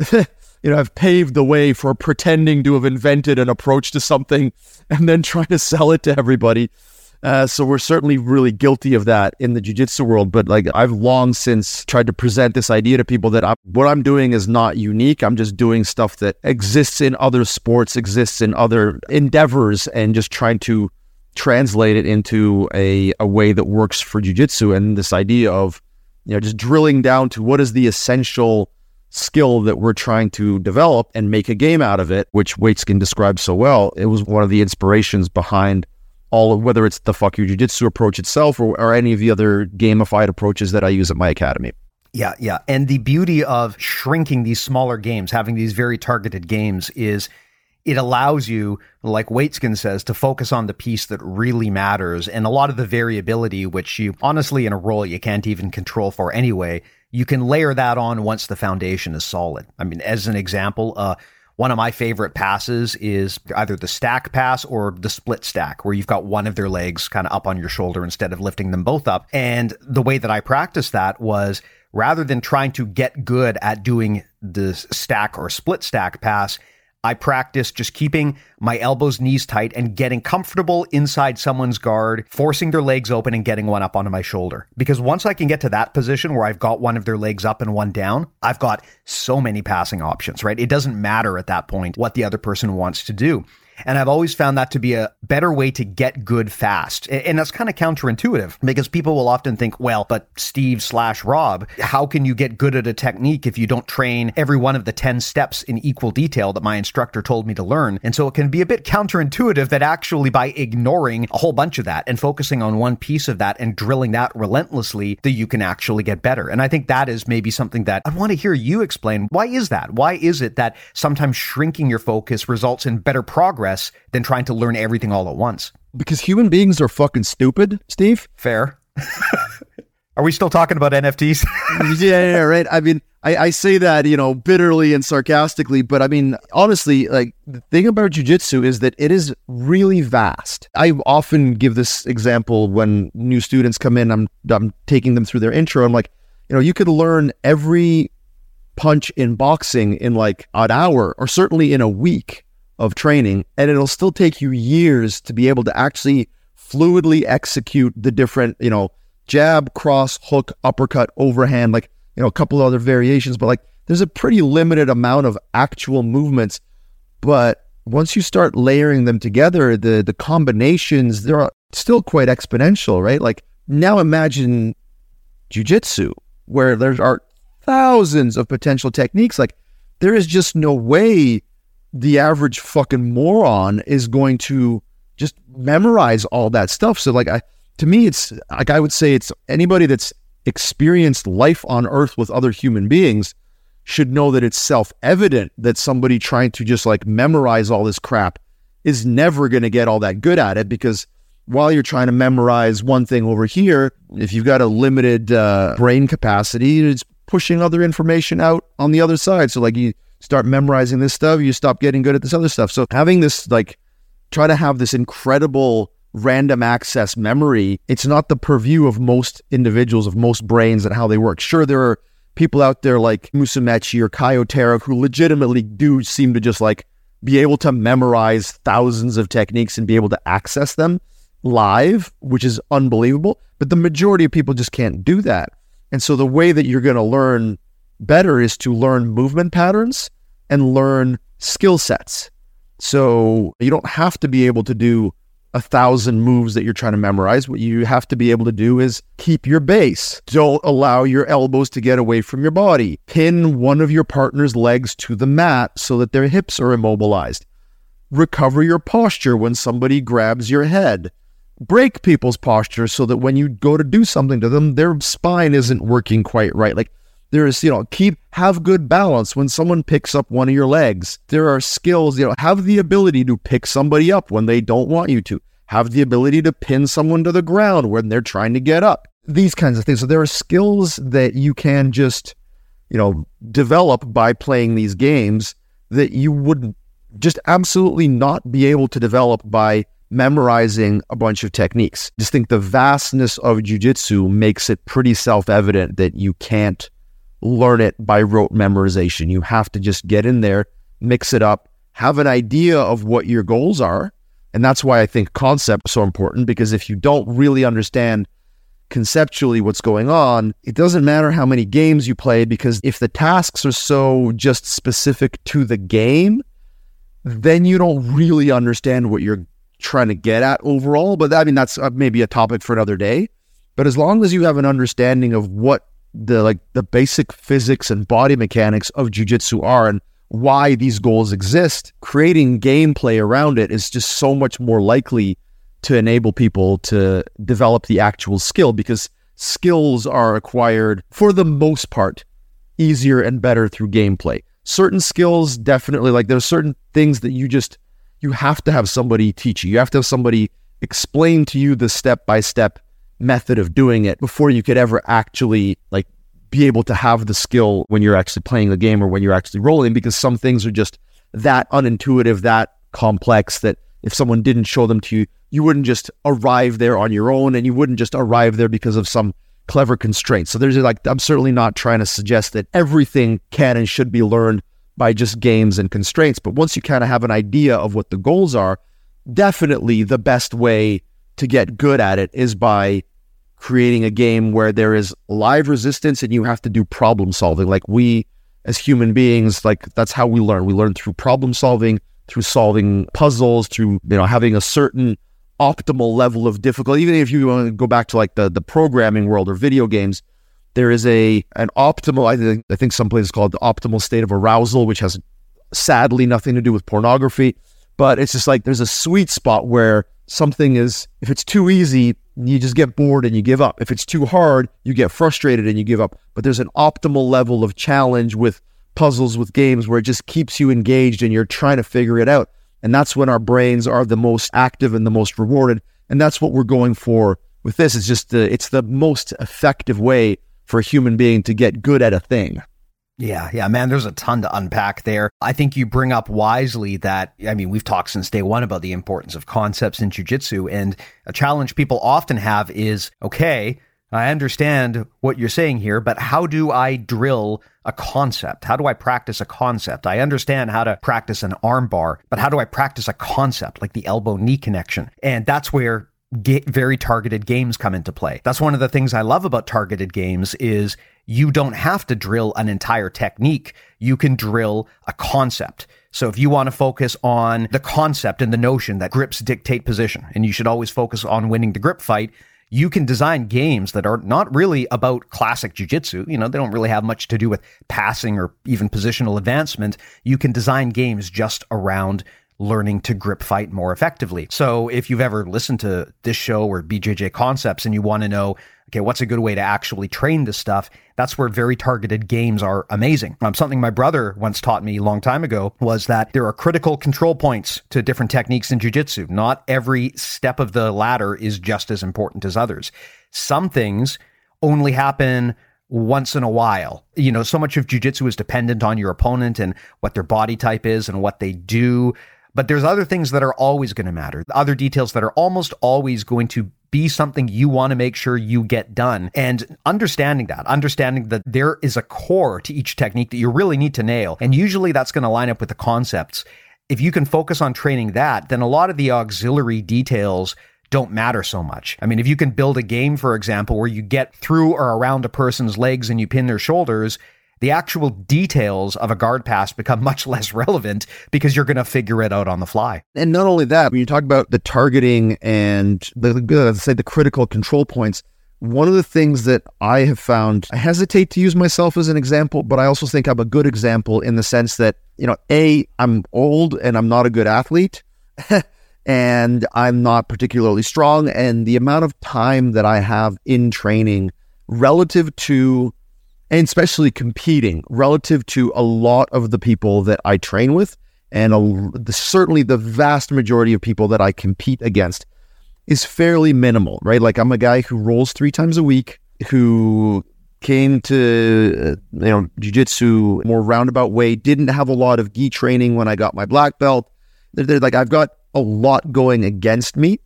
you know, have paved the way for pretending to have invented an approach to something and then trying to sell it to everybody. Uh, so we're certainly really guilty of that in the jiu-jitsu world. But like I've long since tried to present this idea to people that I, what I'm doing is not unique. I'm just doing stuff that exists in other sports, exists in other endeavors, and just trying to translate it into a, a way that works for jiu-jitsu. And this idea of you know just drilling down to what is the essential skill that we're trying to develop and make a game out of it, which Waitzkin describes so well. It was one of the inspirations behind all of whether it's the fuck you jiu-jitsu approach itself or, or any of the other gamified approaches that I use at my academy. Yeah, yeah. And the beauty of shrinking these smaller games, having these very targeted games, is it allows you, like Waitzkin says, to focus on the piece that really matters. And a lot of the variability, which you honestly in a role you can't even control for anyway, you can layer that on once the foundation is solid. I mean, as an example, uh, one of my favorite passes is either the stack pass or the split stack, where you've got one of their legs kind of up on your shoulder instead of lifting them both up. And the way that I practiced that was rather than trying to get good at doing the stack or split stack pass, I practice just keeping my elbows, knees tight and getting comfortable inside someone's guard, forcing their legs open and getting one up onto my shoulder. Because once I can get to that position where I've got one of their legs up and one down, I've got so many passing options, right? It doesn't matter at that point what the other person wants to do. And I've always found that to be a better way to get good fast. And that's kind of counterintuitive because people will often think, well, but Steve slash Rob, how can you get good at a technique if you don't train every one of the 10 steps in equal detail that my instructor told me to learn? And so it can be a bit counterintuitive that actually by ignoring a whole bunch of that and focusing on one piece of that and drilling that relentlessly, that you can actually get better. And I think that is maybe something that I want to hear you explain. Why is that? Why is it that sometimes shrinking your focus results in better progress? Progress than trying to learn everything all at once. Because human beings are fucking stupid, Steve. Fair. are we still talking about NFTs? yeah, yeah, right. I mean, I, I, say that, you know, bitterly and sarcastically, but I mean, honestly, like the thing about jujitsu is that it is really vast. I often give this example when new students come in, I'm, I'm taking them through their intro. I'm like, you know, you could learn every punch in boxing in like an hour or certainly in a week of training, and it'll still take you years to be able to actually fluidly execute the different, you know, jab, cross, hook, uppercut, overhand, like, you know, a couple other variations, but like there's a pretty limited amount of actual movements. But once you start layering them together, the the combinations, they're still quite exponential, right? Like now imagine jujitsu, where there are thousands of potential techniques. Like there is just no way the average fucking moron is going to just memorize all that stuff. So like I to me it's like I would say it's anybody that's experienced life on earth with other human beings should know that it's self-evident that somebody trying to just like memorize all this crap is never going to get all that good at it because while you're trying to memorize one thing over here, if you've got a limited uh, brain capacity, it's pushing other information out on the other side. So like you start memorizing this stuff, you stop getting good at this other stuff. So having this like try to have this incredible random access memory, it's not the purview of most individuals, of most brains and how they work. Sure, there are people out there like Musumeci or Caio Terra who legitimately do seem to just like be able to memorize thousands of techniques and be able to access them live, which is unbelievable. But the majority of people just can't do that. And so the way that you're going to learn better is to learn movement patterns and learn skill sets. So you don't have to be able to do a thousand moves that you're trying to memorize. What you have to be able to do is keep your base. Don't allow your elbows to get away from your body. Pin one of your partner's legs to the mat so that their hips are immobilized. Recover your posture when somebody grabs your head. Break people's posture so that when you go to do something to them, their spine isn't working quite right. Like There is, you know, keep have good balance when someone picks up one of your legs. There are skills, you know, have the ability to pick somebody up when they don't want you to. Have the ability to pin someone to the ground when they're trying to get up. These kinds of things. So there are skills that you can just, you know, develop by playing these games that you would just absolutely not be able to develop by memorizing a bunch of techniques. Just think the vastness of jujitsu makes it pretty self evident that you can't learn it by rote memorization. You have to just get in there, mix it up, have an idea of what your goals are. And that's why I think concept is so important because if you don't really understand conceptually what's going on, it doesn't matter how many games you play because if the tasks are so just specific to the game, then you don't really understand what you're trying to get at overall. But I mean, that's uh, maybe a topic for another day. But as long as you have an understanding of what the like the basic physics and body mechanics of jujitsu are and why these goals exist, creating gameplay around it is just so much more likely to enable people to develop the actual skill because skills are acquired for the most part easier and better through gameplay. Certain skills definitely like there's certain things that you just you have to have somebody teach you. You have to have somebody explain to you the step by step method of doing it before you could ever actually like be able to have the skill when you're actually playing the game or when you're actually rolling because some things are just that unintuitive, that complex that if someone didn't show them to you, you wouldn't just arrive there on your own and you wouldn't just arrive there because of some clever constraints. So there's like, I'm certainly not trying to suggest that everything can and should be learned by just games and constraints. But once you kind of have an idea of what the goals are, definitely the best way to get good at it is by creating a game where there is live resistance and you have to do problem solving. Like we as human beings, like that's how we learn. We learn through problem solving, through solving puzzles, through you know having a certain optimal level of difficulty. Even if you want to go back to like the the programming world or video games, there is a an optimal. I think I think some places call it the optimal state of arousal, which has sadly nothing to do with pornography. But it's just like there's a sweet spot where something is if it's too easy, you just get bored and you give up. If it's too hard, you get frustrated and you give up. But there's an optimal level of challenge with puzzles with games where it just keeps you engaged and you're trying to figure it out. And that's when our brains are the most active and the most rewarded. And that's what we're going for with this. It's just the, it's the most effective way for a human being to get good at a thing. Yeah, yeah, man, there's a ton to unpack there. I think you bring up wisely that, I mean, we've talked since day one about the importance of concepts in jujitsu. And a challenge people often have is okay, I understand what you're saying here, but how do I drill a concept? How do I practice a concept? I understand how to practice an armbar, but how do I practice a concept like the elbow knee connection? And that's where get very targeted games come into play. That's one of the things I love about targeted games is you don't have to drill an entire technique. You can drill a concept. So if you want to focus on the concept and the notion that grips dictate position and you should always focus on winning the grip fight, you can design games that are not really about classic jujitsu. You know, they don't really have much to do with passing or even positional advancement. You can design games just around learning to grip fight more effectively. So if you've ever listened to this show or BJJ concepts and you want to know, okay, what's a good way to actually train this stuff? That's where very targeted games are amazing. Um, something my brother once taught me a long time ago was that there are critical control points to different techniques in jujitsu. Not every step of the ladder is just as important as others. Some things only happen once in a while. You know, so much of jujitsu is dependent on your opponent and what their body type is and what they do. But there's other things that are always going to matter, other details that are almost always going to be something you want to make sure you get done. And understanding that, understanding that there is a core to each technique that you really need to nail. And usually that's going to line up with the concepts. If you can focus on training that, then a lot of the auxiliary details don't matter so much. I mean, if you can build a game, for example, where you get through or around a person's legs and you pin their shoulders, the actual details of a guard pass become much less relevant because you're going to figure it out on the fly. And not only that, when you talk about the targeting and the, say the critical control points, one of the things that I have found, I hesitate to use myself as an example, but I also think I'm a good example in the sense that, you know, A, I'm old and I'm not a good athlete. and I'm not particularly strong. And the amount of time that I have in training relative to and especially competing relative to a lot of the people that I train with, and a, the, certainly the vast majority of people that I compete against is fairly minimal, right? Like I'm a guy who rolls three times a week, who came to uh, you know jiu-jitsu more roundabout way didn't have a lot of gi training when i got my black belt they're, they're, like i've got a lot going against me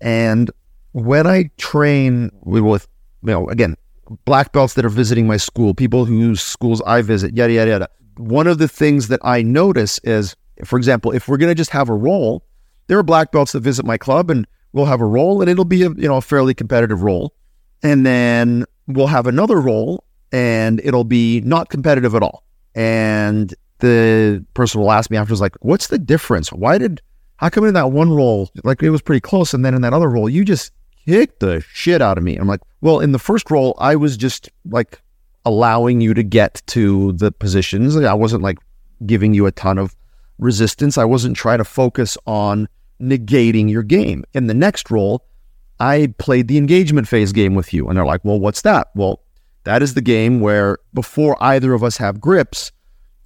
and when i train with you know again black belts that are visiting my school, people whose schools I visit, yada, yada, yada. One of the things that I notice is, for example, if we're going to just have a roll, there are black belts that visit my club and we'll have a roll and it'll be a, you know, a fairly competitive roll. And then we'll have another roll and it'll be not competitive at all. And the person will ask me afterwards, like, what's the difference? Why did, how come in that one roll, like it was pretty close. And then in that other roll, you just kicked the shit out of me. I'm like, well, in the first roll, I was just like allowing you to get to the positions. I wasn't like giving you a ton of resistance. I wasn't trying to focus on negating your game. In the next roll, I played the engagement phase game with you. And they're like, well, what's that? Well, that is the game where before either of us have grips,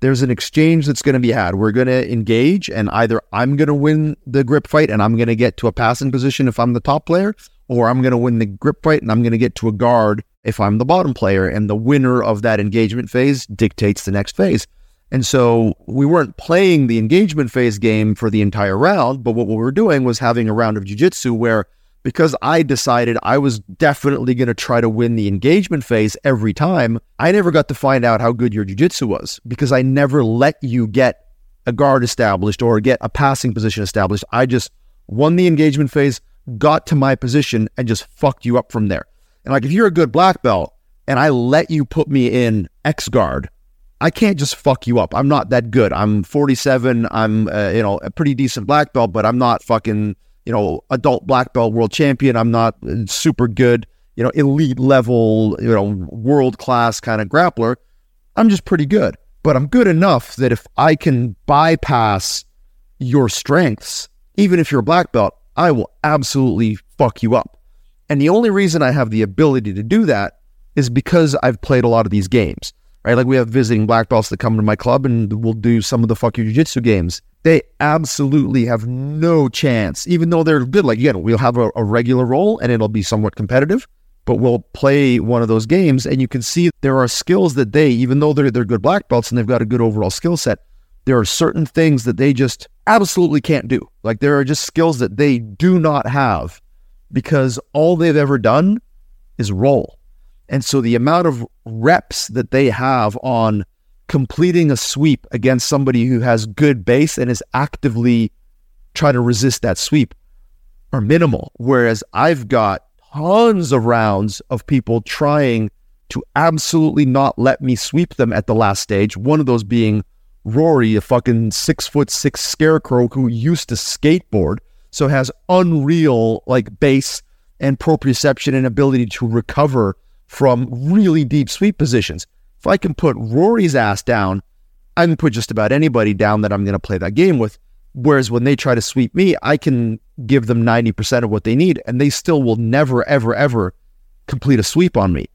there's an exchange that's going to be had. We're going to engage, and either I'm going to win the grip fight and I'm going to get to a passing position if I'm the top player, or I'm going to win the grip fight and I'm going to get to a guard if I'm the bottom player. And the winner of that engagement phase dictates the next phase. And so we weren't playing the engagement phase game for the entire round, but what we were doing was having a round of jujitsu where because I decided I was definitely going to try to win the engagement phase every time, I never got to find out how good your jiu-jitsu was because I never let you get a guard established or get a passing position established. I just won the engagement phase, got to my position, and just fucked you up from there. And like if you're a good black belt and I let you put me in X guard, I can't just fuck you up. I'm not that good. I'm 47. I'm uh, you know a pretty decent black belt, but I'm not fucking you know, adult black belt world champion. I'm not super good, you know, elite level, you know, world class kind of grappler. I'm just pretty good, but I'm good enough that if I can bypass your strengths, even if you're a black belt, I will absolutely fuck you up. And the only reason I have the ability to do that is because I've played a lot of these games, right? Like we have visiting black belts that come to my club and we'll do some of the fuck you jiu-jitsu games they absolutely have no chance, even though they're good. Like, again, we'll have a, a, regular role and it'll be somewhat competitive, but we'll play one of those games and you can see there are skills that they, even though they're, they're good black belts and they've got a good overall skill set, there are certain things that they just absolutely can't do. Like, there are just skills that they do not have because all they've ever done is roll. And so the amount of reps that they have on completing a sweep against somebody who has good base and is actively trying to resist that sweep are minimal. Whereas I've got tons of rounds of people trying to absolutely not let me sweep them at the last stage. One of those being Rory, a fucking six foot six scarecrow who used to skateboard, so has unreal like base and proprioception and ability to recover from really deep sweep positions. If I can put Rory's ass down, I can put just about anybody down that I'm going to play that game with. Whereas when they try to sweep me, I can give them 90% of what they need, and they still will never, ever, ever complete a sweep on me.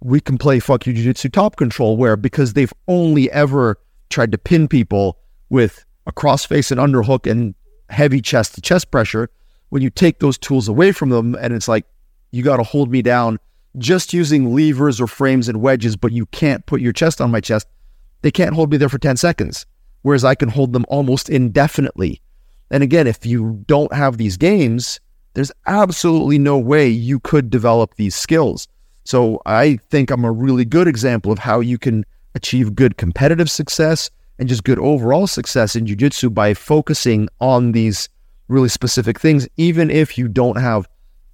We can play fuck you jiu-jitsu top control where because they've only ever tried to pin people with a crossface and underhook and heavy chest to chest pressure, when you take those tools away from them and it's like, you got to hold me down just using levers or frames and wedges, but you can't put your chest on my chest, they can't hold me there for 10 seconds. Whereas I can hold them almost indefinitely. And again, if you don't have these games, there's absolutely no way you could develop these skills. So I think I'm a really good example of how you can achieve good competitive success and just good overall success in jiu-jitsu by focusing on these really specific things, even if you don't have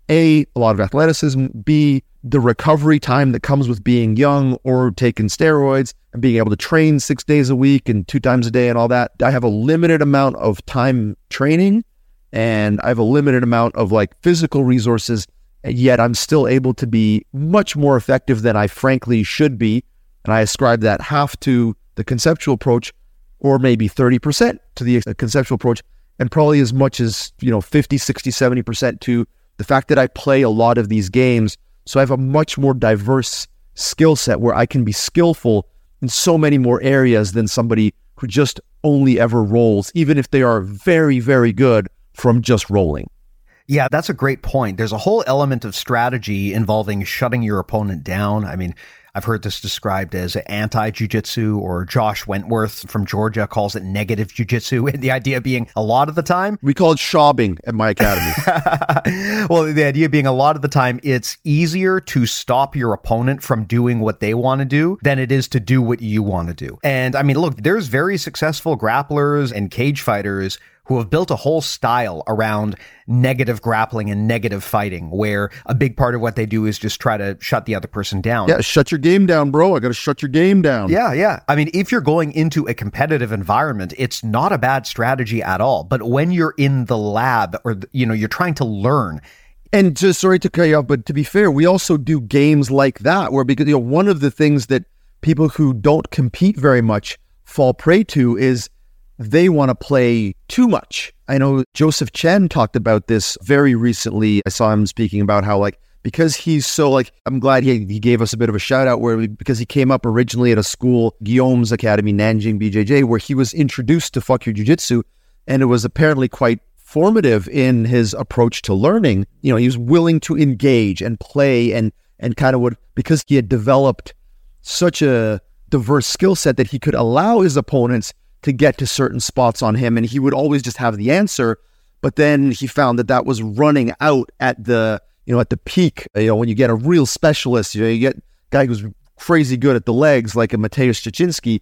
a, a lot of athleticism, B, the recovery time that comes with being young or taking steroids and being able to train six days a week and two times a day and all that. I have a limited amount of time training and I have a limited amount of like physical resources, yet I'm still able to be much more effective than I frankly should be. And I ascribe that half to the conceptual approach or maybe 30% to the conceptual approach and probably as much as, you know, 50, 60, 70% to the fact that I play a lot of these games, so I have a much more diverse skill set where I can be skillful in so many more areas than somebody who just only ever rolls, even if they are very, very good from just rolling. Yeah, that's a great point. There's a whole element of strategy involving shutting your opponent down. I mean, I've heard this described as anti jujitsu, or Josh Wentworth from Georgia calls it negative jujitsu. And the idea being a lot of the time, we call it shobbing at my academy. well, the idea being a lot of the time, it's easier to stop your opponent from doing what they want to do than it is to do what you want to do. And I mean, look, there's very successful grapplers and cage fighters who have built a whole style around negative grappling and negative fighting, where a big part of what they do is just try to shut the other person down. Yeah, shut your game down, bro. I got to shut your game down. Yeah, yeah. I mean, if you're going into a competitive environment, it's not a bad strategy at all. But when you're in the lab or, you know, you're trying to learn, and just sorry to cut you off, but to be fair, we also do games like that where because you know one of the things that people who don't compete very much fall prey to is they want to play too much. I know Joseph Chen talked about this very recently. I saw him speaking about how like because he's so like I'm glad he he gave us a bit of a shout out where because he came up originally at a school Guillaume's Academy Nanjing BJJ where he was introduced to fuck your jiu-jitsu and it was apparently quite formative in his approach to learning. You know, he was willing to engage and play and and kind of would because he had developed such a diverse skill set that he could allow his opponents to get to certain spots on him, and he would always just have the answer. But then he found that that was running out at the you know at the peak. You know when you get a real specialist, you know you get a guy who's crazy good at the legs like a Mateusz Szczecinski.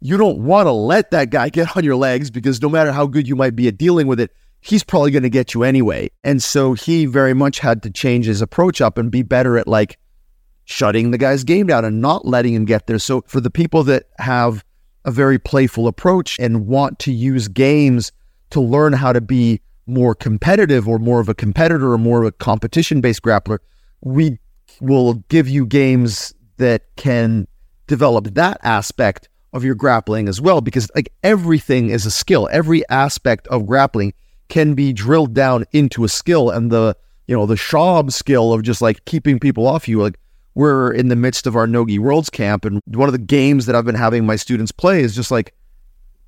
You don't want to let that guy get on your legs because no matter how good you might be at dealing with it, he's probably going to get you anyway. And so he very much had to change his approach up and be better at like shutting the guy's game down and not letting him get there. So for the people that have a very playful approach and want to use games to learn how to be more competitive or more of a competitor or more of a competition based grappler, we will give you games that can develop that aspect of your grappling as well because like everything is a skill. Every aspect of grappling can be drilled down into a skill and the you know the shab skill of just like keeping people off you like we're in the midst of our Nogi Worlds camp, and one of the games that I've been having my students play is just like,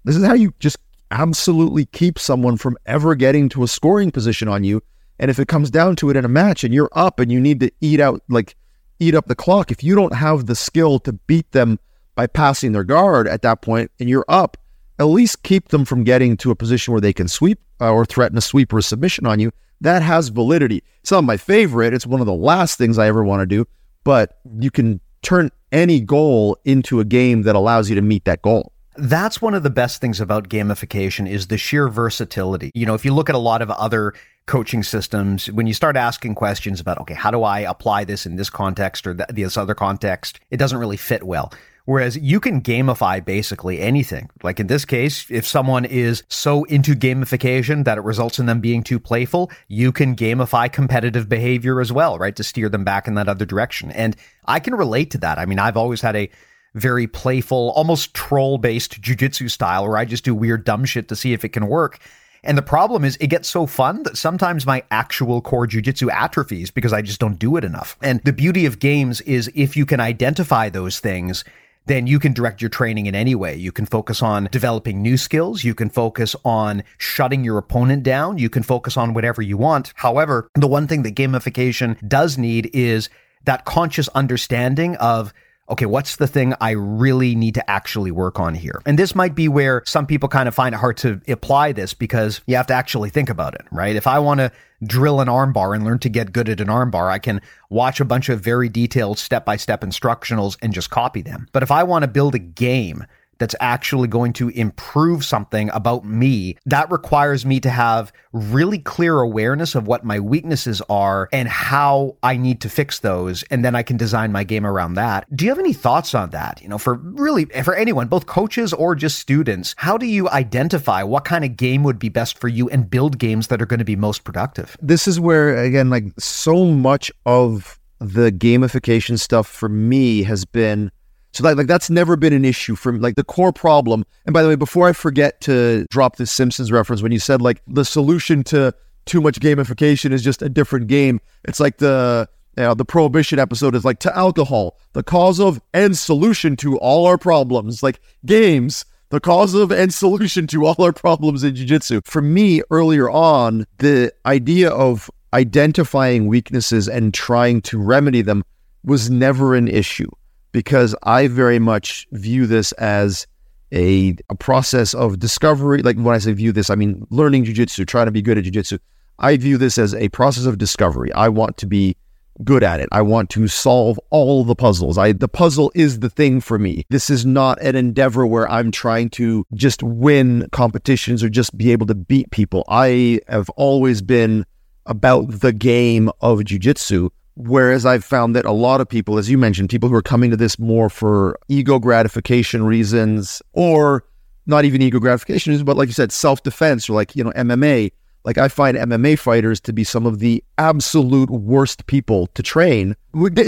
this is how you just absolutely keep someone from ever getting to a scoring position on you. And if it comes down to it in a match and you're up and you need to eat out, like, eat up the clock, if you don't have the skill to beat them by passing their guard at that point and you're up, at least keep them from getting to a position where they can sweep uh, or threaten a sweep or a submission on you. That has validity. It's not my favorite. It's one of the last things I ever want to do but you can turn any goal into a game that allows you to meet that goal. That's one of the best things about gamification is the sheer versatility. You know, if you look at a lot of other coaching systems, when you start asking questions about, okay, how do I apply this in this context or this other context, it doesn't really fit well. Whereas you can gamify basically anything. Like in this case, if someone is so into gamification that it results in them being too playful, you can gamify competitive behavior as well, right? To steer them back in that other direction. And I can relate to that. I mean, I've always had a very playful, almost troll based jujitsu style where I just do weird, dumb shit to see if it can work. And the problem is it gets so fun that sometimes my actual core jujitsu atrophies because I just don't do it enough. And the beauty of games is if you can identify those things then you can direct your training in any way. You can focus on developing new skills. You can focus on shutting your opponent down. You can focus on whatever you want. However, the one thing that gamification does need is that conscious understanding of okay, what's the thing I really need to actually work on here? And this might be where some people kind of find it hard to apply this because you have to actually think about it, right? If I want to drill an armbar and learn to get good at an armbar, I can watch a bunch of very detailed step by step instructionals and just copy them. But if I want to build a game that's actually going to improve something about me, that requires me to have really clear awareness of what my weaknesses are and how I need to fix those. And then I can design my game around that. Do you have any thoughts on that? You know, for really, for anyone, both coaches or just students, how do you identify what kind of game would be best for you and build games that are going to be most productive? This is where, again, like so much of the gamification stuff for me has been so like, like that's never been an issue for me. like the core problem. And by the way, before I forget to drop this Simpsons reference, when you said like the solution to too much gamification is just a different game, it's like the you know, the prohibition episode is like to alcohol, the cause of and solution to all our problems. Like games, the cause of and solution to all our problems in jiu-jitsu. For me, earlier on, the idea of identifying weaknesses and trying to remedy them was never an issue because I very much view this as a, a process of discovery. Like when I say view this, I mean learning jujitsu, trying to be good at jujitsu. I view this as a process of discovery. I want to be good at it. I want to solve all the puzzles. I the puzzle is the thing for me. This is not an endeavor where I'm trying to just win competitions or just be able to beat people. I have always been about the game of jujitsu. Whereas I've found that a lot of people, as you mentioned, people who are coming to this more for ego gratification reasons or not even ego gratification reasons, but like you said, self defense or like, you know, MMA. Like I find MMA fighters to be some of the absolute worst people to train.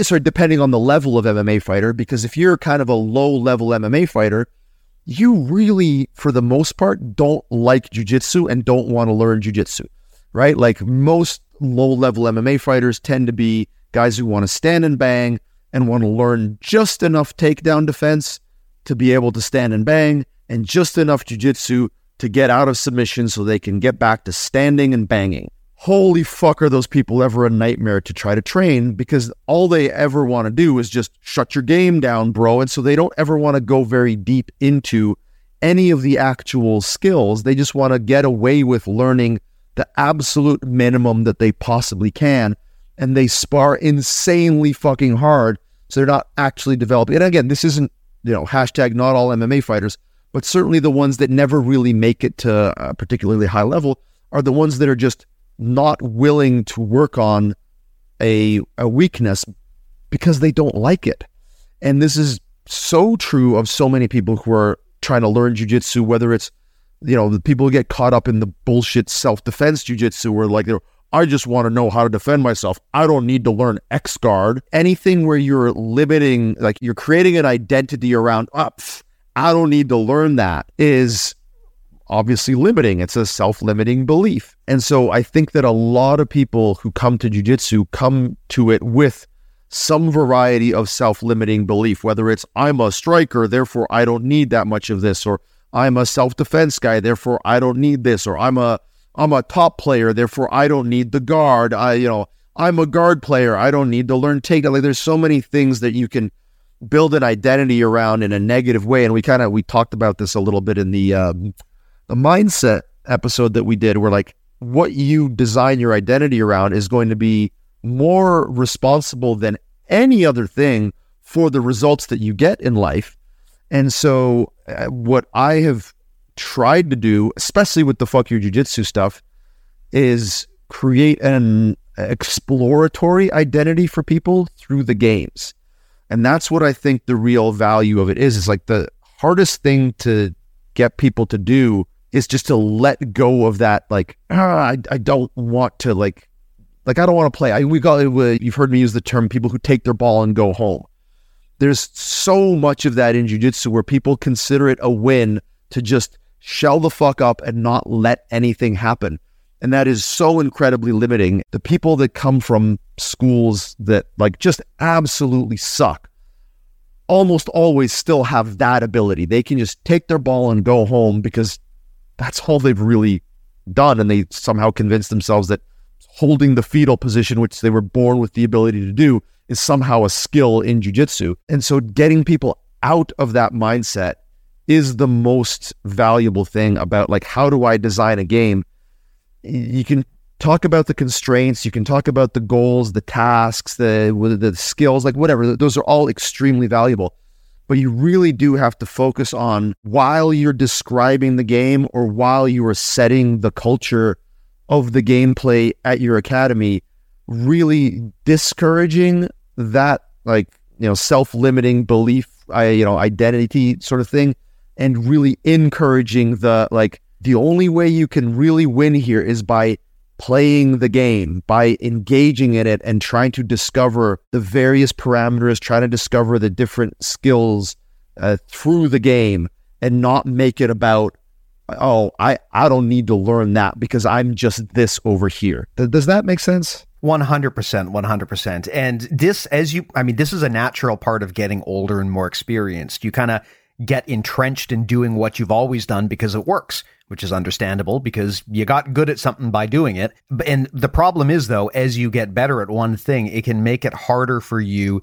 Sorry, depending on the level of MMA fighter, because if you're kind of a low level MMA fighter, you really, for the most part, don't like jujitsu and don't want to learn jujitsu, right? Like most low level MMA fighters tend to be guys who want to stand and bang and want to learn just enough takedown defense to be able to stand and bang and just enough jujitsu to get out of submission so they can get back to standing and banging. Holy fuck, are those people ever a nightmare to try to train because all they ever want to do is just shut your game down, bro. And so they don't ever want to go very deep into any of the actual skills. They just want to get away with learning the absolute minimum that they possibly can and they spar insanely fucking hard. So they're not actually developing. And again, this isn't, you know, hashtag not all MMA fighters, but certainly the ones that never really make it to a particularly high level are the ones that are just not willing to work on a, a weakness because they don't like it. And this is so true of so many people who are trying to learn jujitsu, whether it's, you know, the people who get caught up in the bullshit self defense jujitsu where like they're, I just want to know how to defend myself. I don't need to learn X guard. Anything where you're limiting, like you're creating an identity around, oh, I don't need to learn that is obviously limiting. It's a self limiting belief. And so I think that a lot of people who come to jujitsu come to it with some variety of self limiting belief, whether it's I'm a striker, therefore I don't need that much of this, or I'm a self defense guy, therefore I don't need this, or I'm a I'm a top player, therefore I don't need the guard. I, you know, I'm a guard player. I don't need to learn take. Like there's so many things that you can build an identity around in a negative way. And we kind of we talked about this a little bit in the um, the mindset episode that we did, where like what you design your identity around is going to be more responsible than any other thing for the results that you get in life. And so, uh, what I have tried to do, especially with the fuck your jujitsu stuff, is create an exploratory identity for people through the games. And that's what I think the real value of it is. Is like the hardest thing to get people to do is just to let go of that. Like, ah, I, I don't want to like, like I don't want to play. I, we got you've heard me use the term people who take their ball and go home. There's so much of that in jujitsu where people consider it a win to just shell the fuck up and not let anything happen. And that is so incredibly limiting. The people that come from schools that like just absolutely suck almost always still have that ability. They can just take their ball and go home because that's all they've really done. And they somehow convince themselves that holding the fetal position, which they were born with the ability to do, is somehow a skill in jujitsu. And so getting people out of that mindset is the most valuable thing about like how do I design a game? You can talk about the constraints, you can talk about the goals, the tasks, the the skills, like whatever. Those are all extremely valuable. But you really do have to focus on while you're describing the game or while you are setting the culture of the gameplay at your academy, really discouraging that like, you know, self-limiting belief, I you know, identity sort of thing and really encouraging the like the only way you can really win here is by playing the game, by engaging in it and trying to discover the various parameters, trying to discover the different skills uh, through the game and not make it about oh I I don't need to learn that because I'm just this over here. Th- does that make sense? 100%, 100%. And this, as you, I mean, this is a natural part of getting older and more experienced. You kind of get entrenched in doing what you've always done because it works, which is understandable because you got good at something by doing it. And the problem is, though, as you get better at one thing, it can make it harder for you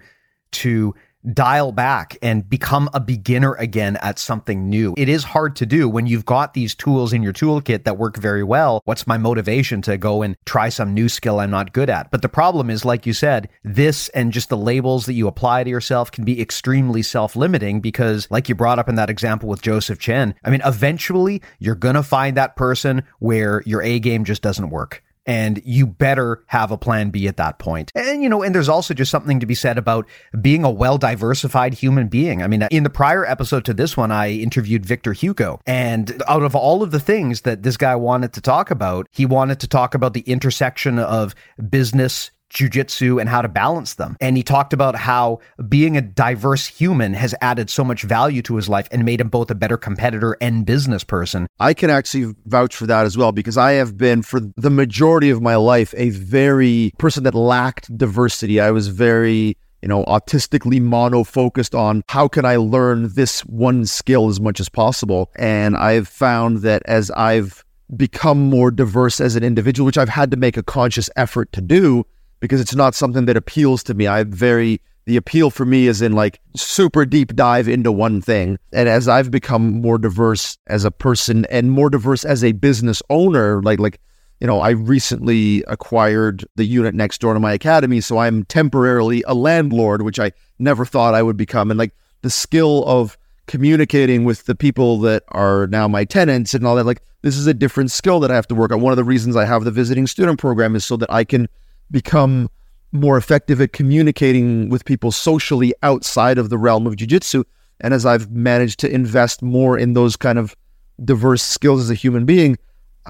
to dial back and become a beginner again at something new. It is hard to do when you've got these tools in your toolkit that work very well. What's my motivation to go and try some new skill I'm not good at? But the problem is, like you said, this and just the labels that you apply to yourself can be extremely self limiting because, like you brought up in that example with Joseph Chen, I mean, eventually you're going to find that person where your A game just doesn't work and you better have a plan B at that point. And, you know, and there's also just something to be said about being a well diversified human being. I mean, in the prior episode to this one, I interviewed Victor Hugo. And out of all of the things that this guy wanted to talk about, he wanted to talk about the intersection of business, jujitsu and how to balance them. And he talked about how being a diverse human has added so much value to his life and made him both a better competitor and business person. I can actually vouch for that as well because I have been for the majority of my life a very person that lacked diversity. I was very you know, autistically mono focused on how can I learn this one skill as much as possible. And I've found that as I've become more diverse as an individual, which I've had to make a conscious effort to do, because it's not something that appeals to me. I very the appeal for me is in like super deep dive into one thing. And as I've become more diverse as a person and more diverse as a business owner, like like you know, I recently acquired the unit next door to my academy, so I'm temporarily a landlord, which I never thought I would become. And like the skill of communicating with the people that are now my tenants and all that, like this is a different skill that I have to work on. One of the reasons I have the visiting student program is so that I can become more effective at communicating with people socially outside of the realm of jiu-jitsu. And as I've managed to invest more in those kind of diverse skills as a human being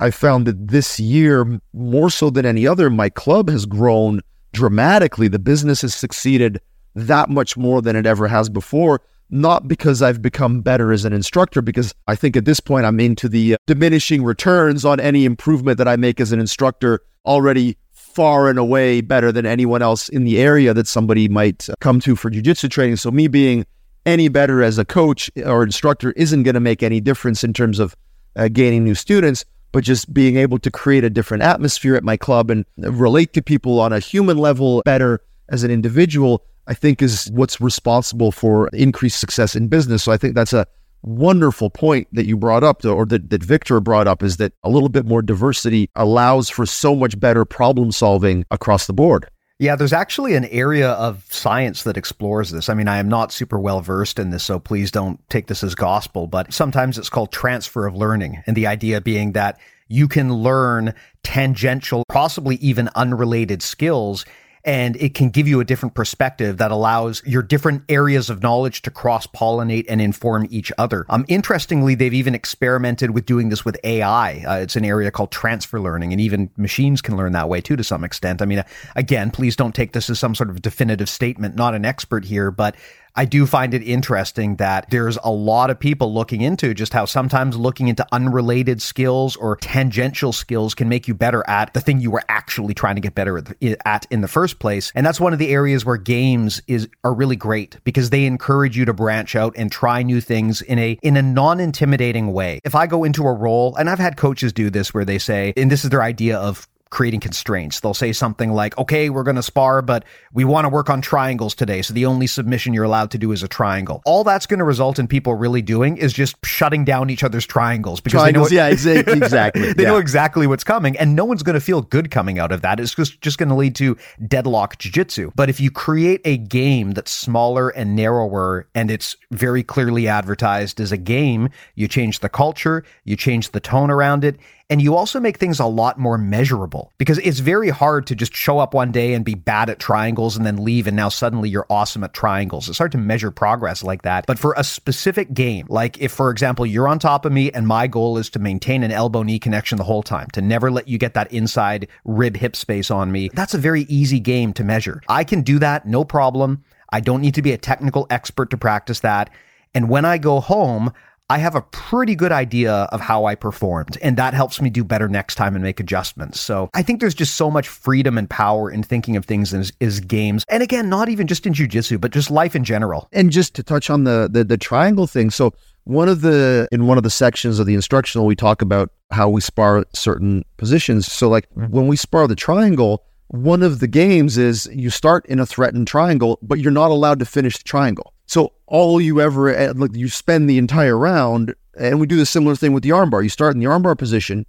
I found that this year more so than any other my club has grown dramatically. The business has succeeded that much more than it ever has before not because I've become better as an instructor, because I think at this point I'm into the uh, diminishing returns on any improvement that I make as an instructor already far and away better than anyone else in the area that somebody might come to for jujitsu training. So me being any better as a coach or instructor isn't going to make any difference in terms of uh, gaining new students, but just being able to create a different atmosphere at my club and relate to people on a human level better as an individual, I think is what's responsible for increased success in business. So I think that's a wonderful point that you brought up, or that, that Victor brought up, is that a little bit more diversity allows for so much better problem solving across the board. Yeah, there's actually an area of science that explores this. I mean, I am not super well versed in this, so please don't take this as gospel, but sometimes it's called transfer of learning. And the idea being that you can learn tangential, possibly even unrelated skills and it can give you a different perspective that allows your different areas of knowledge to cross pollinate and inform each other. Um, interestingly, they've even experimented with doing this with AI. Uh, it's an area called transfer learning, and even machines can learn that way too to some extent. I mean, again, please don't take this as some sort of definitive statement. Not an expert here, but I do find it interesting that there's a lot of people looking into just how sometimes looking into unrelated skills or tangential skills can make you better at the thing you were actually trying to get better at in the first place. And that's one of the areas where games is are really great because they encourage you to branch out and try new things in a in a non-intimidating way. If I go into a role, and I've had coaches do this where they say, and this is their idea of creating constraints. They'll say something like, okay, we're going to spar, but we want to work on triangles today. So the only submission you're allowed to do is a triangle. All that's going to result in people really doing is just shutting down each other's triangles because triangles, they know, yeah, exactly. they yeah. know exactly what's coming and no one's going to feel good coming out of that. It's just, just going to lead to deadlock jiu-jitsu. But if you create a game that's smaller and narrower and it's very clearly advertised as a game, you change the culture, you change the tone around it, and you also make things a lot more measurable because it's very hard to just show up one day and be bad at triangles and then leave and now suddenly you're awesome at triangles. It's hard to measure progress like that. But for a specific game, like if, for example, you're on top of me and my goal is to maintain an elbow knee connection the whole time, to never let you get that inside rib hip space on me, that's a very easy game to measure. I can do that, no problem. I don't need to be a technical expert to practice that. And when I go home, I have a pretty good idea of how I performed. And that helps me do better next time and make adjustments. So I think there's just so much freedom and power in thinking of things as, as games. And again, not even just in jujitsu, but just life in general. And just to touch on the, the the triangle thing. So one of the in one of the sections of the instructional, we talk about how we spar certain positions. So like mm-hmm. when we spar the triangle, one of the games is you start in a threatened triangle, but you're not allowed to finish the triangle. So all you ever eh, like you spend the entire round, and we do the similar thing with the armbar. You start in the armbar position,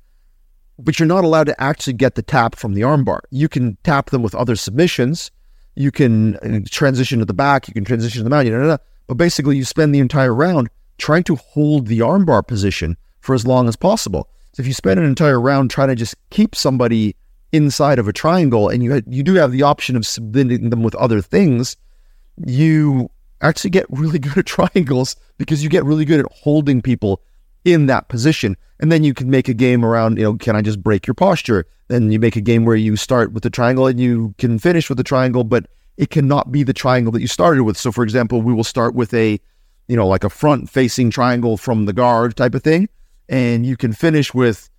but you're not allowed to actually get the tap from the armbar. You can tap them with other submissions. You can eh, transition to the back. You can transition to the mount. But basically, you spend the entire round trying to hold the armbar position for as long as possible. So if you spend an entire round trying to just keep somebody inside of a triangle, and you you do have the option of submitting them with other things, you actually get really good at triangles because you get really good at holding people in that position. And then you can make a game around, you know, can I just break your posture? Then you make a game where you start with the triangle and you can finish with the triangle, but it cannot be the triangle that you started with. So, for example, we will start with a, you know, like a front facing triangle from the guard type of thing. And you can finish with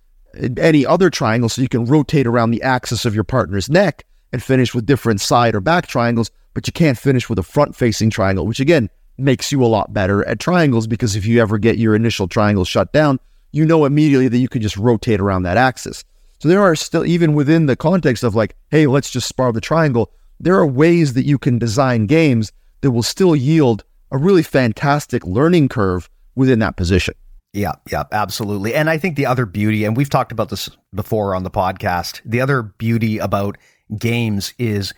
any other triangle. So you can rotate around the axis of your partner's neck and finish with different side or back triangles but you can't finish with a front facing triangle, which again makes you a lot better at triangles because if you ever get your initial triangle shut down, you know immediately that you can just rotate around that axis. So there are still, even within the context of like, hey, let's just spar the triangle, there are ways that you can design games that will still yield a really fantastic learning curve within that position. Yeah, yeah, absolutely. And I think the other beauty, and we've talked about this before on the podcast, the other beauty about games is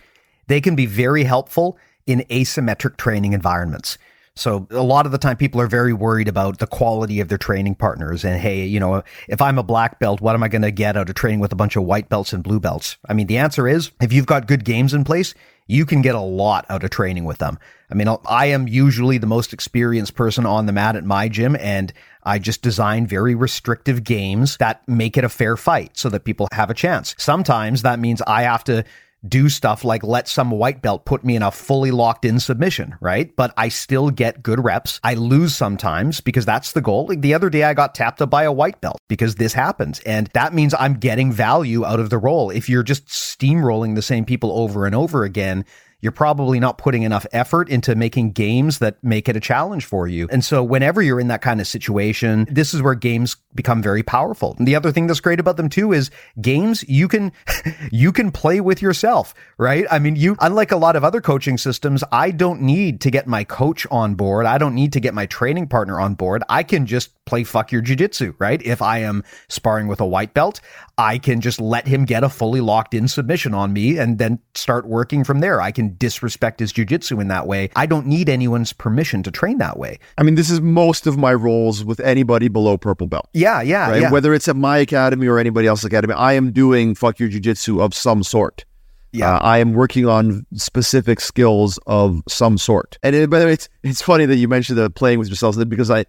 they can be very helpful in asymmetric training environments. So a lot of the time people are very worried about the quality of their training partners and hey, you know, if I'm a black belt, what am I going to get out of training with a bunch of white belts and blue belts? I mean, the answer is if you've got good games in place, you can get a lot out of training with them. I mean, I am usually the most experienced person on the mat at my gym and I just design very restrictive games that make it a fair fight so that people have a chance. Sometimes that means I have to do stuff like let some white belt put me in a fully locked in submission, right? But I still get good reps. I lose sometimes because that's the goal. Like the other day, I got tapped up by a white belt because this happens. And that means I'm getting value out of the role. If you're just steamrolling the same people over and over again, you're probably not putting enough effort into making games that make it a challenge for you. And so whenever you're in that kind of situation, this is where games become very powerful. And the other thing that's great about them too is games you can you can play with yourself, right? I mean, you unlike a lot of other coaching systems, I don't need to get my coach on board. I don't need to get my training partner on board. I can just play fuck your jujitsu, right? If I am sparring with a white belt, I can just let him get a fully locked in submission on me and then start working from there. I can disrespect his jujitsu in that way. I don't need anyone's permission to train that way. I mean, this is most of my roles with anybody below purple belt. Yeah, yeah, right? yeah. Whether it's at my academy or anybody else's academy, I am doing fuck your jujitsu of some sort. Yeah, uh, I am working on specific skills of some sort. And it, by the way, it's it's funny that you mentioned the playing with yourself because I,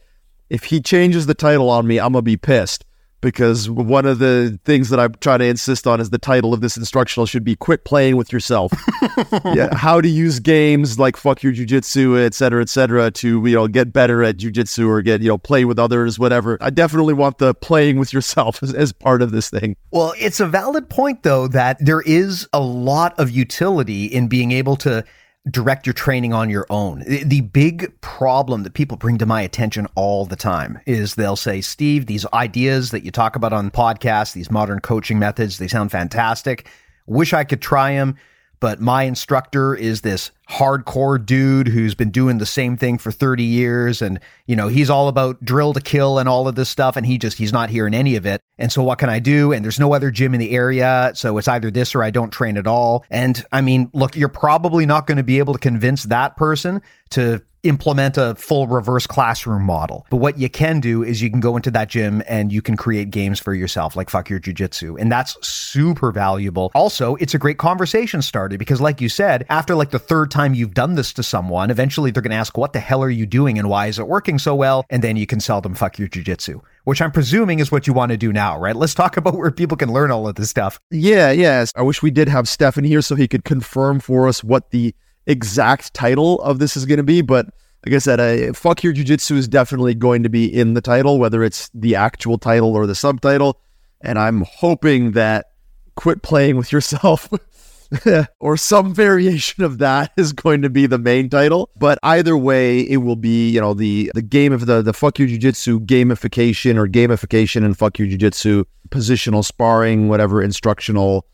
if he changes the title on me, I'm gonna be pissed because one of the things that I'm trying to insist on is the title of this instructional should be quit playing with yourself. yeah, how to use games like fuck your jujitsu, et cetera, et cetera, to, you know, get better at jujitsu or get, you know, play with others, whatever. I definitely want the playing with yourself as, as part of this thing. Well, it's a valid point though that there is a lot of utility in being able to direct your training on your own. The big problem that people bring to my attention all the time is they'll say, Steve, these ideas that you talk about on podcasts, these modern coaching methods, they sound fantastic. Wish I could try them but my instructor is this hardcore dude who's been doing the same thing for 30 years. And you know he's all about drill to kill and all of this stuff. And he just he's not hearing any of it. And so what can i do? And there's no other gym in the area. So it's either this or i don't train at all. And i mean look you're probably not going to be able to convince that person to implement a full reverse classroom model. But what you can do is you can go into that gym and you can create games for yourself, like fuck your jujitsu. And that's super valuable. Also, it's a great conversation starter because, like you said, after like the third time you've done this to someone, eventually they're going to ask, what the hell are you doing and why is it working so well? And then you can sell them fuck your jujitsu which I'm presuming is what you want to do now, right? Let's talk about where people can learn all of this stuff. Yeah, yes. I wish we did have Stephan here so he could confirm for us what the exact title of this is going to be, but like I said, uh, fuck your jujitsu is definitely going to be in the title, whether it's the actual title or the subtitle. And I'm hoping that quit playing with yourself or some variation of that is going to be the main title. But either way, it will be, you know, the the game of the the fuck you jiu-jitsu gamification or gamification and fuck you jiu-jitsu positional sparring, whatever instructional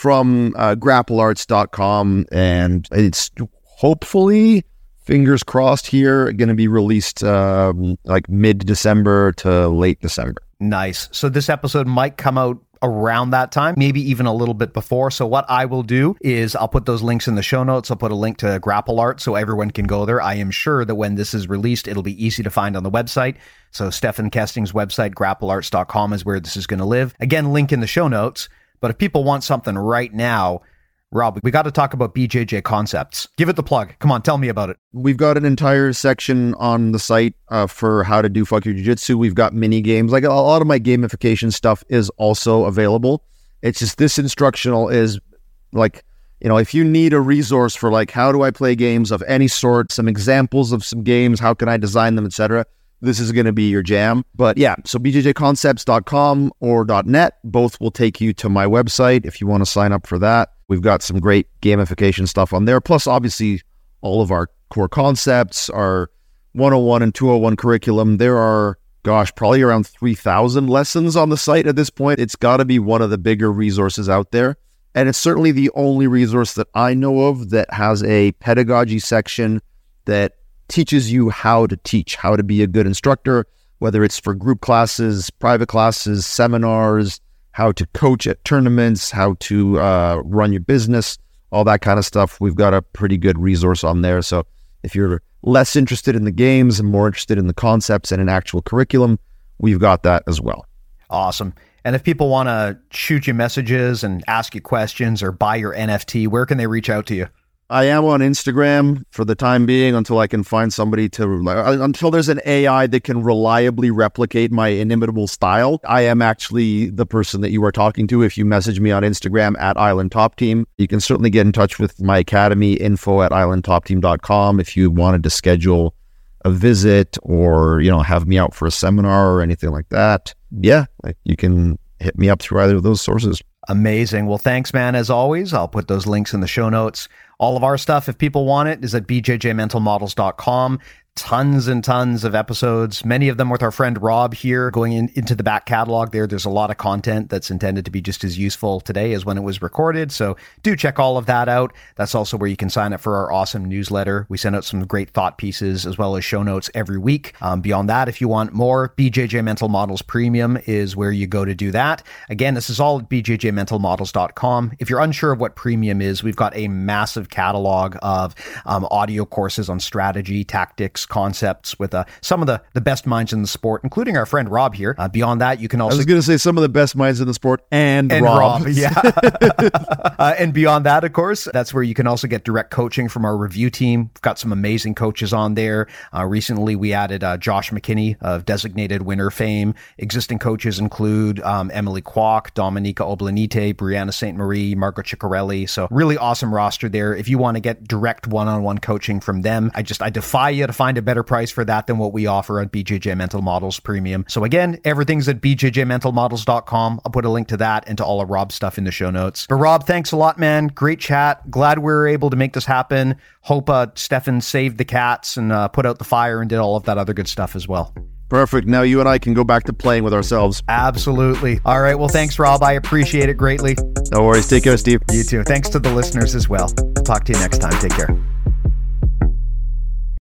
from uh, grapplearts.com and it's hopefully fingers crossed here going to be released um, like mid December to late December. Nice. So this episode might come out around that time, maybe even a little bit before. So what I will do is I'll put those links in the show notes. I'll put a link to Grapple Art so everyone can go there. I am sure that when this is released, it'll be easy to find on the website. So Stephan Kesting's website, grapplearts.com is where this is going to live. Again, link in the show notes. But if people want something right now, Rob, we got to talk about BJJ concepts. Give it the plug. Come on, tell me about it. We've got an entire section on the site uh, for how to do fuck your jiu-jitsu. We've got mini games. Like a lot of my gamification stuff is also available. It's just this instructional is like, you know, if you need a resource for like how do I play games of any sort, some examples of some games, how can I design them, etc this is going to be your jam. But yeah, so bjjconcepts.com or .net, both will take you to my website if you want to sign up for that. We've got some great gamification stuff on there. Plus, obviously, all of our core concepts, our 101 and 201 curriculum. There are, gosh, probably around 3,000 lessons on the site at this point. It's got to be one of the bigger resources out there. And it's certainly the only resource that I know of that has a pedagogy section that teaches you how to teach, how to be a good instructor, whether it's for group classes, private classes, seminars, how to coach at tournaments, how to uh, run your business, all that kind of stuff. We've got a pretty good resource on there. So if you're less interested in the games and more interested in the concepts and an actual curriculum, we've got that as well. Awesome. And if people want to shoot you messages and ask you questions or buy your NFT, where can they reach out to you? I am on Instagram for the time being until I can find somebody to uh, until there's an AI that can reliably replicate my inimitable style. I am actually the person that you are talking to. If you message me on Instagram at Island Top Team, you can certainly get in touch with my academy info at islandtopteam.com if you wanted to schedule a visit or you know have me out for a seminar or anything like that. Yeah, you can hit me up through either of those sources. Amazing. Well, thanks, man. As always, I'll put those links in the show notes. All of our stuff, if people want it, is at bjjmentalmodels.com tons and tons of episodes, many of them with our friend Rob here going in, into the back catalog there. There's a lot of content that's intended to be just as useful today as when it was recorded. So do check all of that out. That's also where you can sign up for our awesome newsletter. We send out some great thought pieces as well as show notes every week. Um, beyond that, if you want more, BJJ Mental Models Premium is where you go to do that. Again, this is all at bjjmentalmodels.com. If you're unsure of what premium is, we've got a massive catalog of um, audio courses on strategy, tactics, concepts with uh, some of the, the best minds in the sport, including our friend Rob here. Uh, beyond that, you can also. I was going to say some of the best minds in the sport and, and Rob. Rob yeah. uh, and beyond that, of course, that's where you can also get direct coaching from our review team. We've got some amazing coaches on there. Uh, recently, we added uh, Josh McKinney of designated winner fame. Existing coaches include um, Emily Kwok, Dominyka Obelenyte, Brianna Ste-Marie, Marco Ciccarelli. So, really awesome roster there. If you want to get direct one on one coaching from them, I just, I defy you to find a better price for that than what we offer at BJJ Mental Models Premium. So again, everything's at bjjmentalmodels.com. I'll put a link to that and to all of Rob's stuff in the show notes. But Rob, thanks a lot, man. Great chat. Glad we were able to make this happen. Hope uh, Stephan saved the cats and uh, put out the fire and did all of that other good stuff as well. Perfect. Now you and I can go back to playing with ourselves. Absolutely. All right. Well, thanks, Rob. I appreciate it greatly. No worries. Take care, Steve. You too. Thanks to the listeners as well. Talk to you next time. Take care.